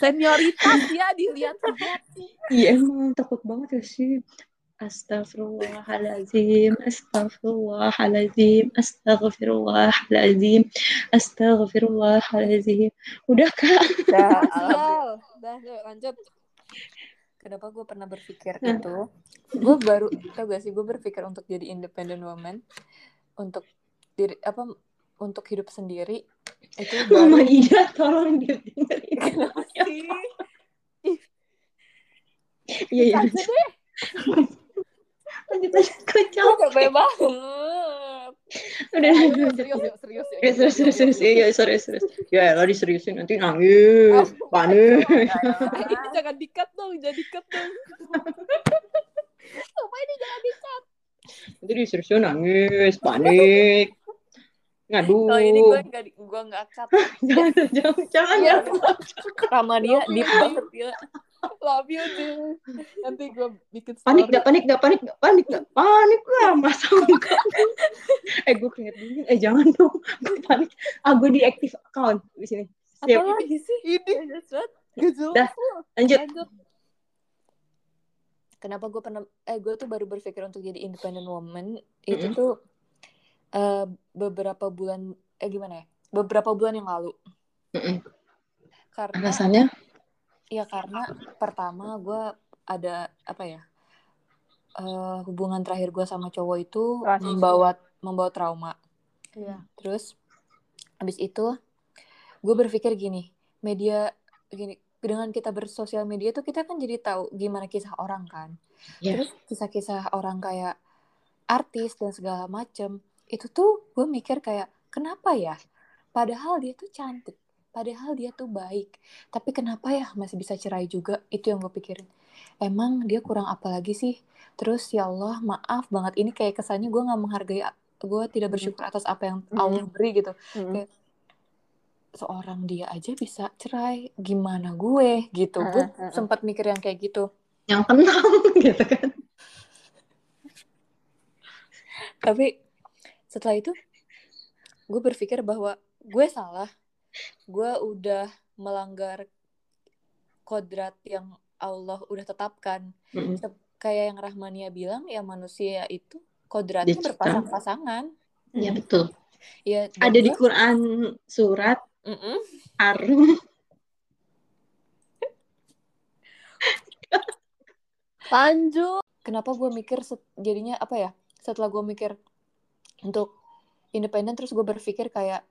senioritas ya dilihat-lihat Iya emang takut banget ya sih. Astagfirullahaladzim, astagfirullahaladzim, astagfirullahaladzim, astagfirullahaladzim. Udah kak. dah Sial. [LAUGHS] Dah, yuk, lanjut. Kenapa gue pernah berpikir Nah. itu gue baru tau gak sih gue berpikir untuk jadi independent woman untuk diri apa untuk hidup sendiri itu [LAUGHS] Mama baru Ida tolong didengerin. kenapa sih Iya, iya. [LAUGHS] Lanjut, lanjut. Gue capek? banget Udah, serius, serius, yuk. Ya, serius, serius, serius. Iya, iya, serius, serius. Ya, lah diseriusin nanti nangis. Panik. Eh, ini jangan dikat dong, jangan dikat dong. [LAUGHS] Sumpah ini jangan dikat. Nanti diseriusin nangis, panik. Ngadu. kalau ini gue nggak gue nggak cut [LAUGHS] Jangan, jangan, jangan. Iya. jangan. sama dia deep banget ya Love you, dude. Nanti gue bikin story. Panik gak, panik gak, panik gak, panik gak, panik lah, masa enggak. eh, gue keringet dingin, eh jangan dong, gue panik. Ah, gue diaktif account di sini. apa Siap, lagi sih Ini. Dah. lanjut. Lanjut. kenapa gue pernah eh gue tuh baru berpikir untuk jadi independent woman itu Mm-mm. tuh eh, beberapa bulan eh gimana ya beberapa bulan yang lalu Mm-mm. karena Alasannya? Ya karena pertama gue ada apa ya eh, hubungan terakhir gue sama cowok itu Rasis. membawa membawa trauma Iya. terus habis itu gue berpikir gini media gini dengan kita bersosial media tuh kita kan jadi tahu gimana kisah orang kan Iya. terus kisah-kisah orang kayak artis dan segala macem itu tuh gue mikir kayak kenapa ya padahal dia tuh cantik padahal dia tuh baik. Tapi kenapa ya masih bisa cerai juga? Itu yang gue pikirin. Emang dia kurang apa lagi sih? Terus ya Allah maaf banget. Ini kayak kesannya gue nggak menghargai gue tidak bersyukur atas apa yang Allah beri gitu. Mm. seorang dia aja bisa cerai. Gimana gue? Gitu gue heeh. sempat mikir yang kayak gitu. Yang tenang, [LAUGHS] gitu kan. tapi setelah itu gue berpikir bahwa gue salah gue udah melanggar kodrat yang Allah udah tetapkan Mm-mm. kayak yang Rahmania bilang ya manusia itu kodratnya berpasang-pasangan Iya, betul. ya Ada di Quran surat Mm-mm. Ar-Rum. Lanjut. kenapa gue mikir jadinya apa ya setelah gue mikir untuk independen terus gue berpikir kayak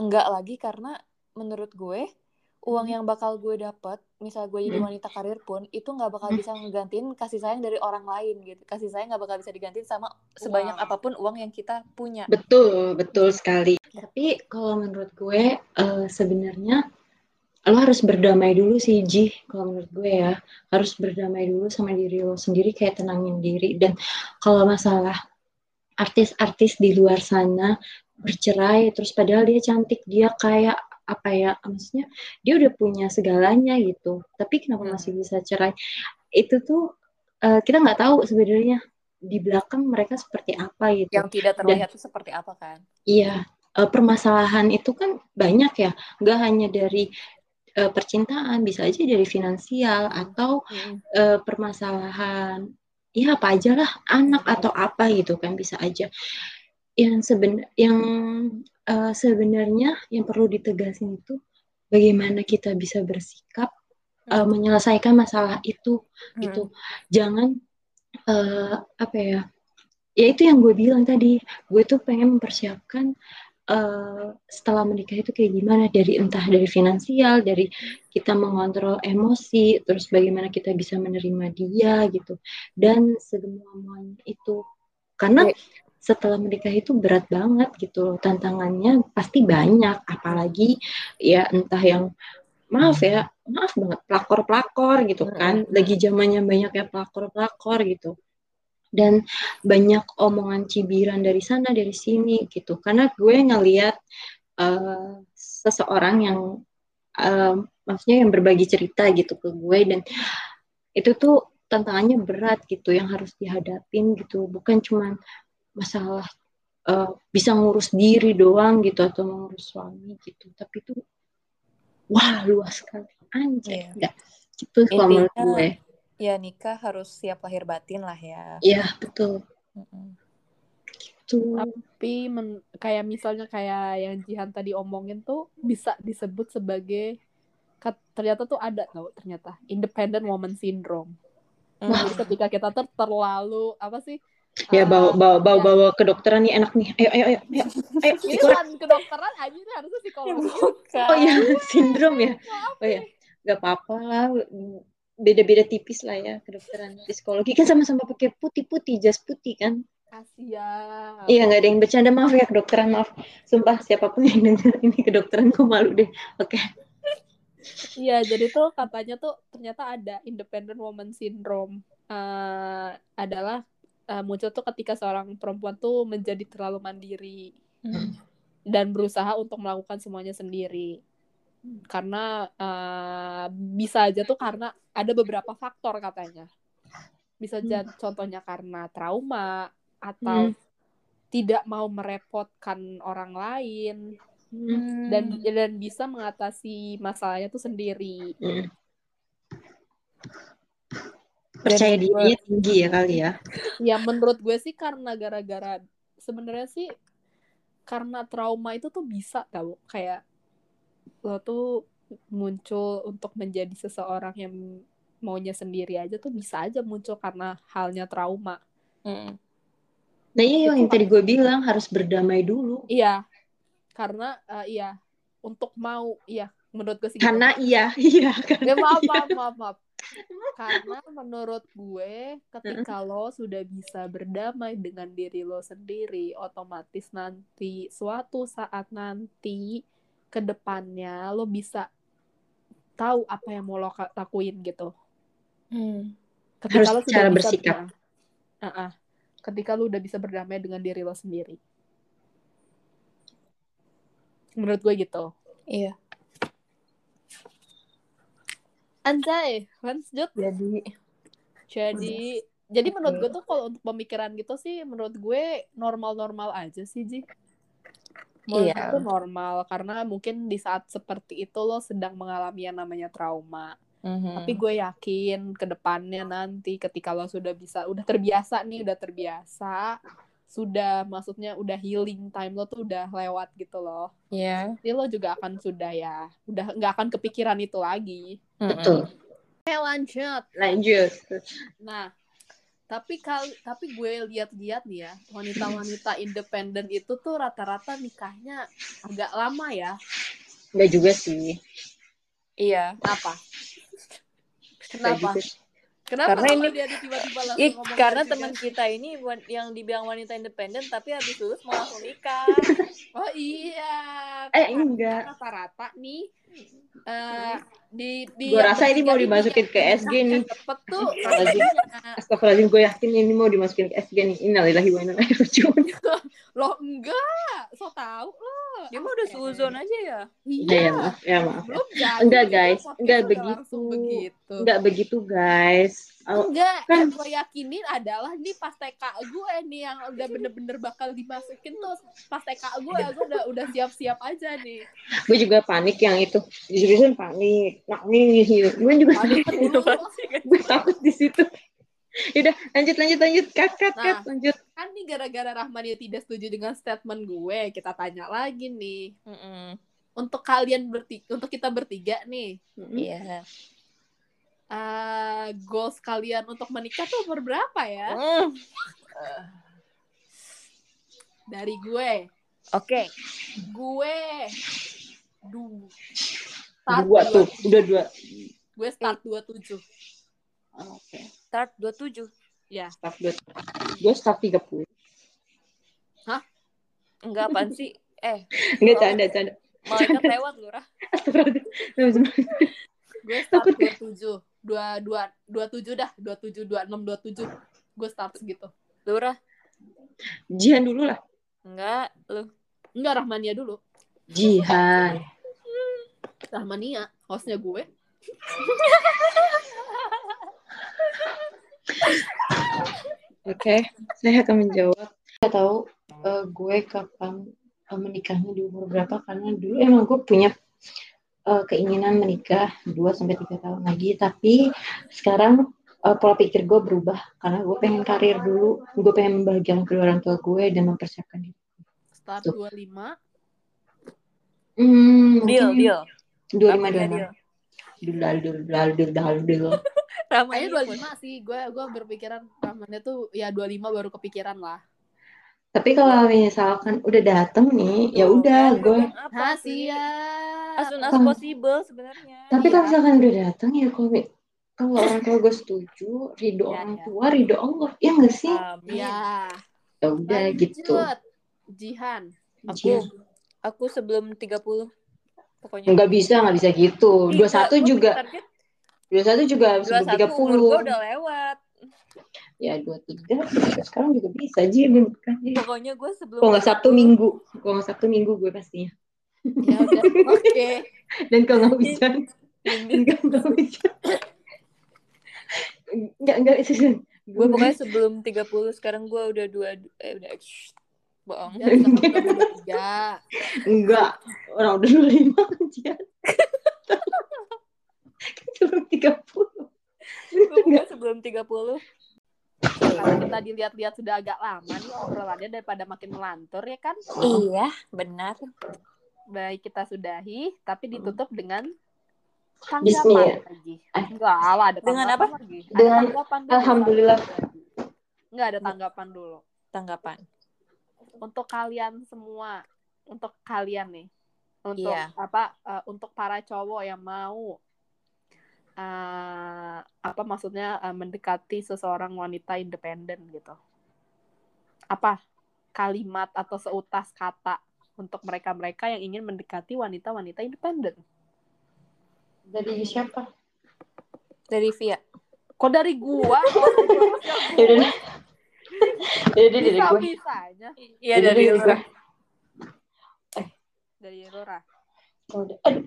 enggak lagi karena menurut gue uang yang bakal gue dapat misal gue jadi Hmm. wanita karir pun itu nggak bakal bisa ngegantiin kasih sayang dari orang lain gitu kasih sayang nggak bakal bisa digantiin sama sebanyak Wow. apa pun uang yang kita punya Betul, betul sekali. Tapi kalau menurut gue eh, sebenarnya lo harus berdamai dulu sih Ji. Kalau menurut gue ya harus berdamai dulu sama diri lo sendiri kayak tenangin diri. Dan kalau masalah artis-artis di luar sana bercerai terus padahal dia cantik dia kayak apa ya maksudnya dia udah punya segalanya gitu. Tapi kenapa Hmm. masih bisa cerai? Itu tuh eh, kita nggak tahu sebenarnya di belakang mereka seperti apa gitu. Yang tidak terlihat itu seperti apa kan? Iya, eh, permasalahan itu kan banyak ya, nggak hanya dari eh, percintaan, bisa aja dari finansial atau eh, permasalahan, ya apa aja lah, anak atau apa gitu kan bisa aja. Yang seben, yang eh, sebenarnya yang perlu ditegasin itu bagaimana kita bisa bersikap eh, menyelesaikan masalah itu gitu. Jangan eh, apa ya? Ya itu yang gue bilang tadi, gue tuh pengen mempersiapkan eh, setelah menikah itu kayak gimana dari entah dari finansial, dari kita mengontrol emosi, terus bagaimana kita bisa menerima dia gitu. Dan semuanya itu karena setelah menikah itu berat banget gitu loh. Tantangannya pasti banyak apalagi ya entah yang maaf ya maaf banget pelakor-pelakor gitu kan. Lagi zamannya banyak ya pelakor-pelakor gitu. Dan banyak omongan cibiran dari sana dari sini gitu. Karena gue ngelihat uh, seseorang yang uh, maksudnya yang berbagi cerita gitu ke gue dan itu tuh tantangannya berat gitu yang harus dihadapin gitu. Bukan cuman masalah uh, bisa ngurus diri doang gitu atau ngurus suami gitu. Tapi itu wah luas sekali. Anjir yeah. ya itu kalau gue. ya nikah harus siap lahir batin lah ya. Iya betul. Gitu. Tapi men, kayak misalnya kayak yang Jihan tadi omongin tuh bisa disebut sebagai ternyata tuh ada tau ternyata independent woman syndrome. Mm. Jadi ketika kita ter terlalu apa sih Ya bawa bawa bawa ya. bawa kedokteran nih enak nih. Ayo ayo ayo. Ayo, [LAUGHS] ayo Ini kan kedokteran aja harusnya psikolog. Oh iya, [LAUGHS] sindrom ya. Oh ya, nggak apa-apa lah. Beda-beda tipis lah ya kedokteran psikologi kan sama-sama pakai putih-putih jas putih kan. Kasian. Iya nggak ada yang bercanda maaf ya kedokteran maaf. Sumpah siapa pun yang denger ini kedokteran gue malu deh. Oke. Okay. Iya, jadi tuh katanya tuh ternyata ada independent woman syndrome. Uh, adalah uh, muncul tuh ketika seorang perempuan tuh menjadi terlalu mandiri hmm. dan berusaha untuk melakukan semuanya sendiri karena uh, bisa aja tuh karena ada beberapa faktor katanya bisa aja hmm. contohnya karena trauma atau hmm. tidak mau merepotkan orang lain hmm. dan dan bisa mengatasi masalahnya tuh sendiri hmm percaya dirinya tinggi ya kali ya ya menurut gue sih karena gara-gara sebenarnya sih karena trauma itu tuh bisa tau kayak lo tuh muncul untuk menjadi seseorang yang maunya sendiri aja tuh bisa aja muncul karena halnya trauma hmm. nah iya yang tadi gue bilang harus berdamai dulu iya karena uh, iya untuk mau iya menurut gue sih gitu. karena gitu. iya [LAUGHS] iya karena maaf, maaf maaf maaf karena menurut gue ketika lo sudah bisa berdamai dengan diri lo sendiri otomatis nanti suatu saat nanti ke depannya lo bisa tahu apa yang mau lo lakuin gitu. Hmm. ketika Harus lo sudah cara bisa bersikap. uh -uh, ketika lo udah bisa berdamai dengan diri lo sendiri. Menurut gue gitu. Iya Anjay, lanjut. Jadi jadi jadi menurut gue tuh kalau untuk pemikiran gitu sih menurut gue normal-normal aja sih Ji. Menurut iya. itu normal karena mungkin di saat seperti itu lo sedang mengalami yang namanya trauma. Mm-hmm. Tapi gue yakin ke depannya nanti ketika lo sudah bisa udah terbiasa nih, udah terbiasa, sudah maksudnya udah healing time lo tuh udah lewat gitu loh. Iya. Yeah. Jadi lo juga akan sudah ya, udah nggak akan kepikiran itu lagi. Betul. Oke lanjut. Lanjut. Nah, tapi kal tapi gue lihat-lihat nih ya wanita-wanita independen itu tuh rata-rata nikahnya agak lama ya. Enggak juga sih. Iya. Kenapa? Kenapa? Kenapa karena ini dia tiba-tiba langsung ik, ngomong karena teman kita ini yang dibilang wanita independen tapi habis lulus mau langsung nikah. oh iya. Eh enggak. Rata-rata nih uh, di, di gue rasa ini mau dimasukin ke SG nih. Cepet tuh. [LAUGHS] Astagfirullahaladzim gue yakin ini mau dimasukin ke SG nih. Innalillahi wa inna ilaihi rajiun. [LAUGHS] Lo enggak, so tau lo. Dia mah udah suzon aja ya. Iya, ya, maaf, ya maaf. Belum jadi. Enggak guys, enggak begitu. begitu. Enggak begitu guys. Enggak, kan. yang gue yakinin adalah nih pas TK gue nih yang udah bener-bener bakal dimasukin tuh pas TK gue, gue udah udah siap-siap aja nih. Gue juga panik yang itu, justru panik, panik gitu. Gue juga panik, gue takut di situ. Udah lanjut lanjut lanjut cut cut nah, cut lanjut. Kan nih gara-gara Rahmania tidak setuju dengan statement gue, kita tanya lagi nih. Mm -mm. Untuk kalian bertiga, untuk kita bertiga nih. Iya. Mm -hmm. yeah. Uh, goals kalian untuk menikah tuh umur berapa ya? Mm. Uh. Dari gue. Oke. Okay. gue du Dua tuh, udah dua. gue start 27 Oke. Start 27. ya Start dua. Gue start 30. Enggak apaan sih? Eh, Enggak canda, canda. malaikat lewat lu, Rah. Astagfirullah. gue start Takut. 27 dua dua dua tujuh dah dua tujuh dua enam dua tujuh gue start segitu Lu, Rah. Jihan dulu lah. Enggak, lu. enggak Rahmania dulu Jihan. Rahmania hostnya gue Oke, saya akan menjawab. Saya tahu eh, gue kapan eh, menikahnya di umur berapa karena dulu emang gue punya eh, keinginan menikah 2 sampai 3 tahun lagi, tapi sekarang eh, pola pikir gue berubah karena gue pengen karir dulu, gue pengen membahagiakan kedua orang tua gue dan mempersiapkan diri. start Tuh. 25 Hmm, Deal, deal. 25 Rahmania 26. deal. Dul dul dul dul dul [LAUGHS] dul. Rahmania kayaknya 25 sih gue gue berpikiran Rahmania tuh ya 25 baru kepikiran lah Tapi kalau misalkan udah dateng nih, ya udah gue. Apa sih? Hasia As soon as Kan- possible sebenarnya. Tapi Iya. kalau misalkan udah datang ya kalau kalau orang tua gue setuju, ridho Iya, orang iya. tua, ridho Allah, ya nggak sih? Ya Ya udah gitu. Jihan Aku aku sebelum 30 pokoknya. Nggak bisa, nggak bisa gitu. Ih, 21 gua punya juga, target 21 juga sebelum 21 umur gua 30. udah lewat. Ya 23, sekarang juga bisa aja bukan. Pokoknya gue sebelum Kalau nggak Sabtu 30, Minggu, kalau nggak Sabtu Minggu gue pastinya. ya udah [LAUGHS] oke Dan kalau nggak dan kalau nggak hujan. Nggak, nggak, itu. Gue pokoknya sebelum 30 sekarang gue udah dua eh udah shh, bohong. ya dua tiga Enggak, orang udah 25 aja. [LAUGHS] Sebelum 30. Gue pokoknya sebelum 30 karena kita dilihat-lihat sudah agak lama nih obrolannya daripada makin melantur ya kan Iya, benar. baik kita sudahi tapi ditutup dengan tanggapan lagi enggak lah ada Dengan tanggapan apa? lagi ada Dengan tanggapan dulu Alhamdulillah. enggak ada tanggapan dulu Tanggapan. untuk kalian semua untuk kalian nih untuk Iya. apa eh, untuk para cowok yang mau eh, apa maksudnya eh, mendekati seseorang wanita independen gitu apa kalimat atau seutas kata untuk mereka-mereka yang ingin mendekati wanita-wanita independen Dari siapa? Dari Via. kok dari gua [LAUGHS] Ya udah deh. Ya dari gue. bisanya Iya Ya dari dari gue. dari Rora udah- aduh.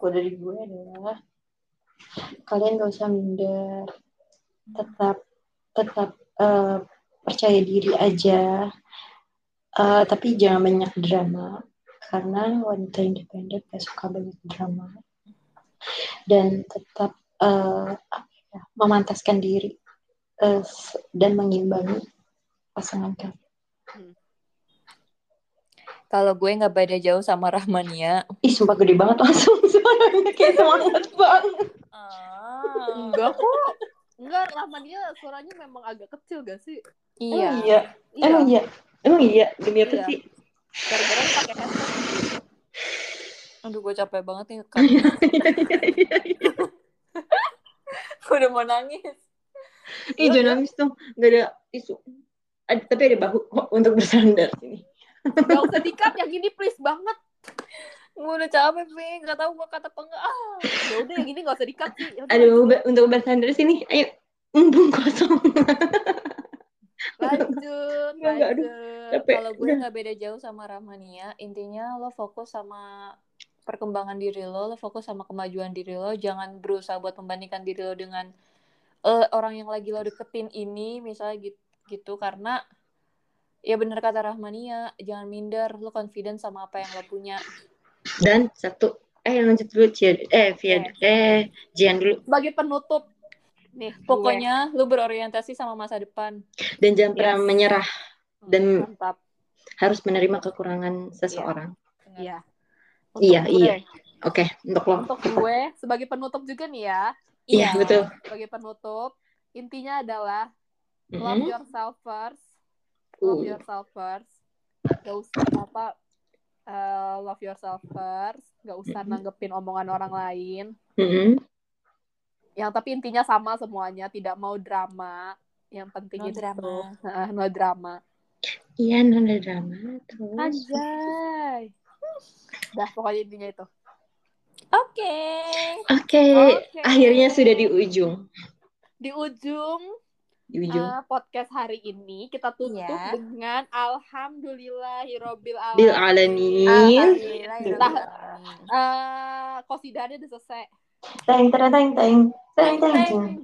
Kalau dari gue adalah kalian gak usah minder. Tetap tetap eh, percaya diri aja. Eh, tapi jangan banyak drama karena wanita independen gak suka banyak drama. Dan tetap ya, memantaskan diri eh, dan mengimbangi pasangan kalian. Kalau gue nggak beda jauh sama Rahmania. Ih, sumpah gede banget langsung [LAUGHS] suaranya kayak semangat banget. Ah. enggak kok enggak Rahmania suaranya memang agak kecil gak sih Iya. Emang iya. Emang iya. Emang iya. Demi apa Iya. sih? gara-gara lu pakai headset Aduh gue capek banget nih. Gue [LAUGHS] udah mau nangis. Ih, jangan nangis dong. Gak ada isu. Ada, tapi ada bahu kok untuk bersandar sini. Gak usah dikat yang ini please banget. Gue udah capek, Pi. Gak tau gue kata apa enggak. Ah. Ya udah yang ini gak usah dikat sih. Ya udah, Aduh, untuk bersandar sini. Ayo. Mumpung kosong. lanjut, lanjut. Kalau gue nggak beda jauh sama Rahmania, intinya lo fokus sama perkembangan diri lo, lo fokus sama kemajuan diri lo, jangan berusaha buat membandingkan diri lo dengan eh, orang yang lagi lo deketin ini, misalnya gitu, gitu karena ya bener kata Rahmania, jangan minder, lo confident sama apa yang lo punya. Dan satu. Eh, lanjut dulu. Cia. Eh, Via. Eh, Jian dulu. Sebagai penutup nih, Pokoknya lo berorientasi sama masa depan. Dan jangan pernah Yes. menyerah. gue. dan- mantap. Harus menerima kekurangan seseorang. Iya. Iya, gue, iya. Oke, untuk lo. Untuk gue sebagai penutup juga nih ya. Iya, betul. Sebagai penutup, intinya adalah love Mhm. yourself first. Love Uh. yourself first. gak usah apa eh, love yourself first gak usah nanggepin omongan orang lain Mm-mm. yang tapi intinya sama semuanya tidak mau drama yang penting No itu drama. Heeh, no drama Iya, nanda drama terus. anjay dah pokoknya intinya itu Oke. Oke, Oke. akhirnya sudah di ujung. di ujung Eh, podcast hari ini kita tutup Iya. dengan alhamdulillahirobbil Bil alamin alamin. Alhamdulillah. Eh, kosidannya udah selesai Teng teng teng teng teng teng. teng.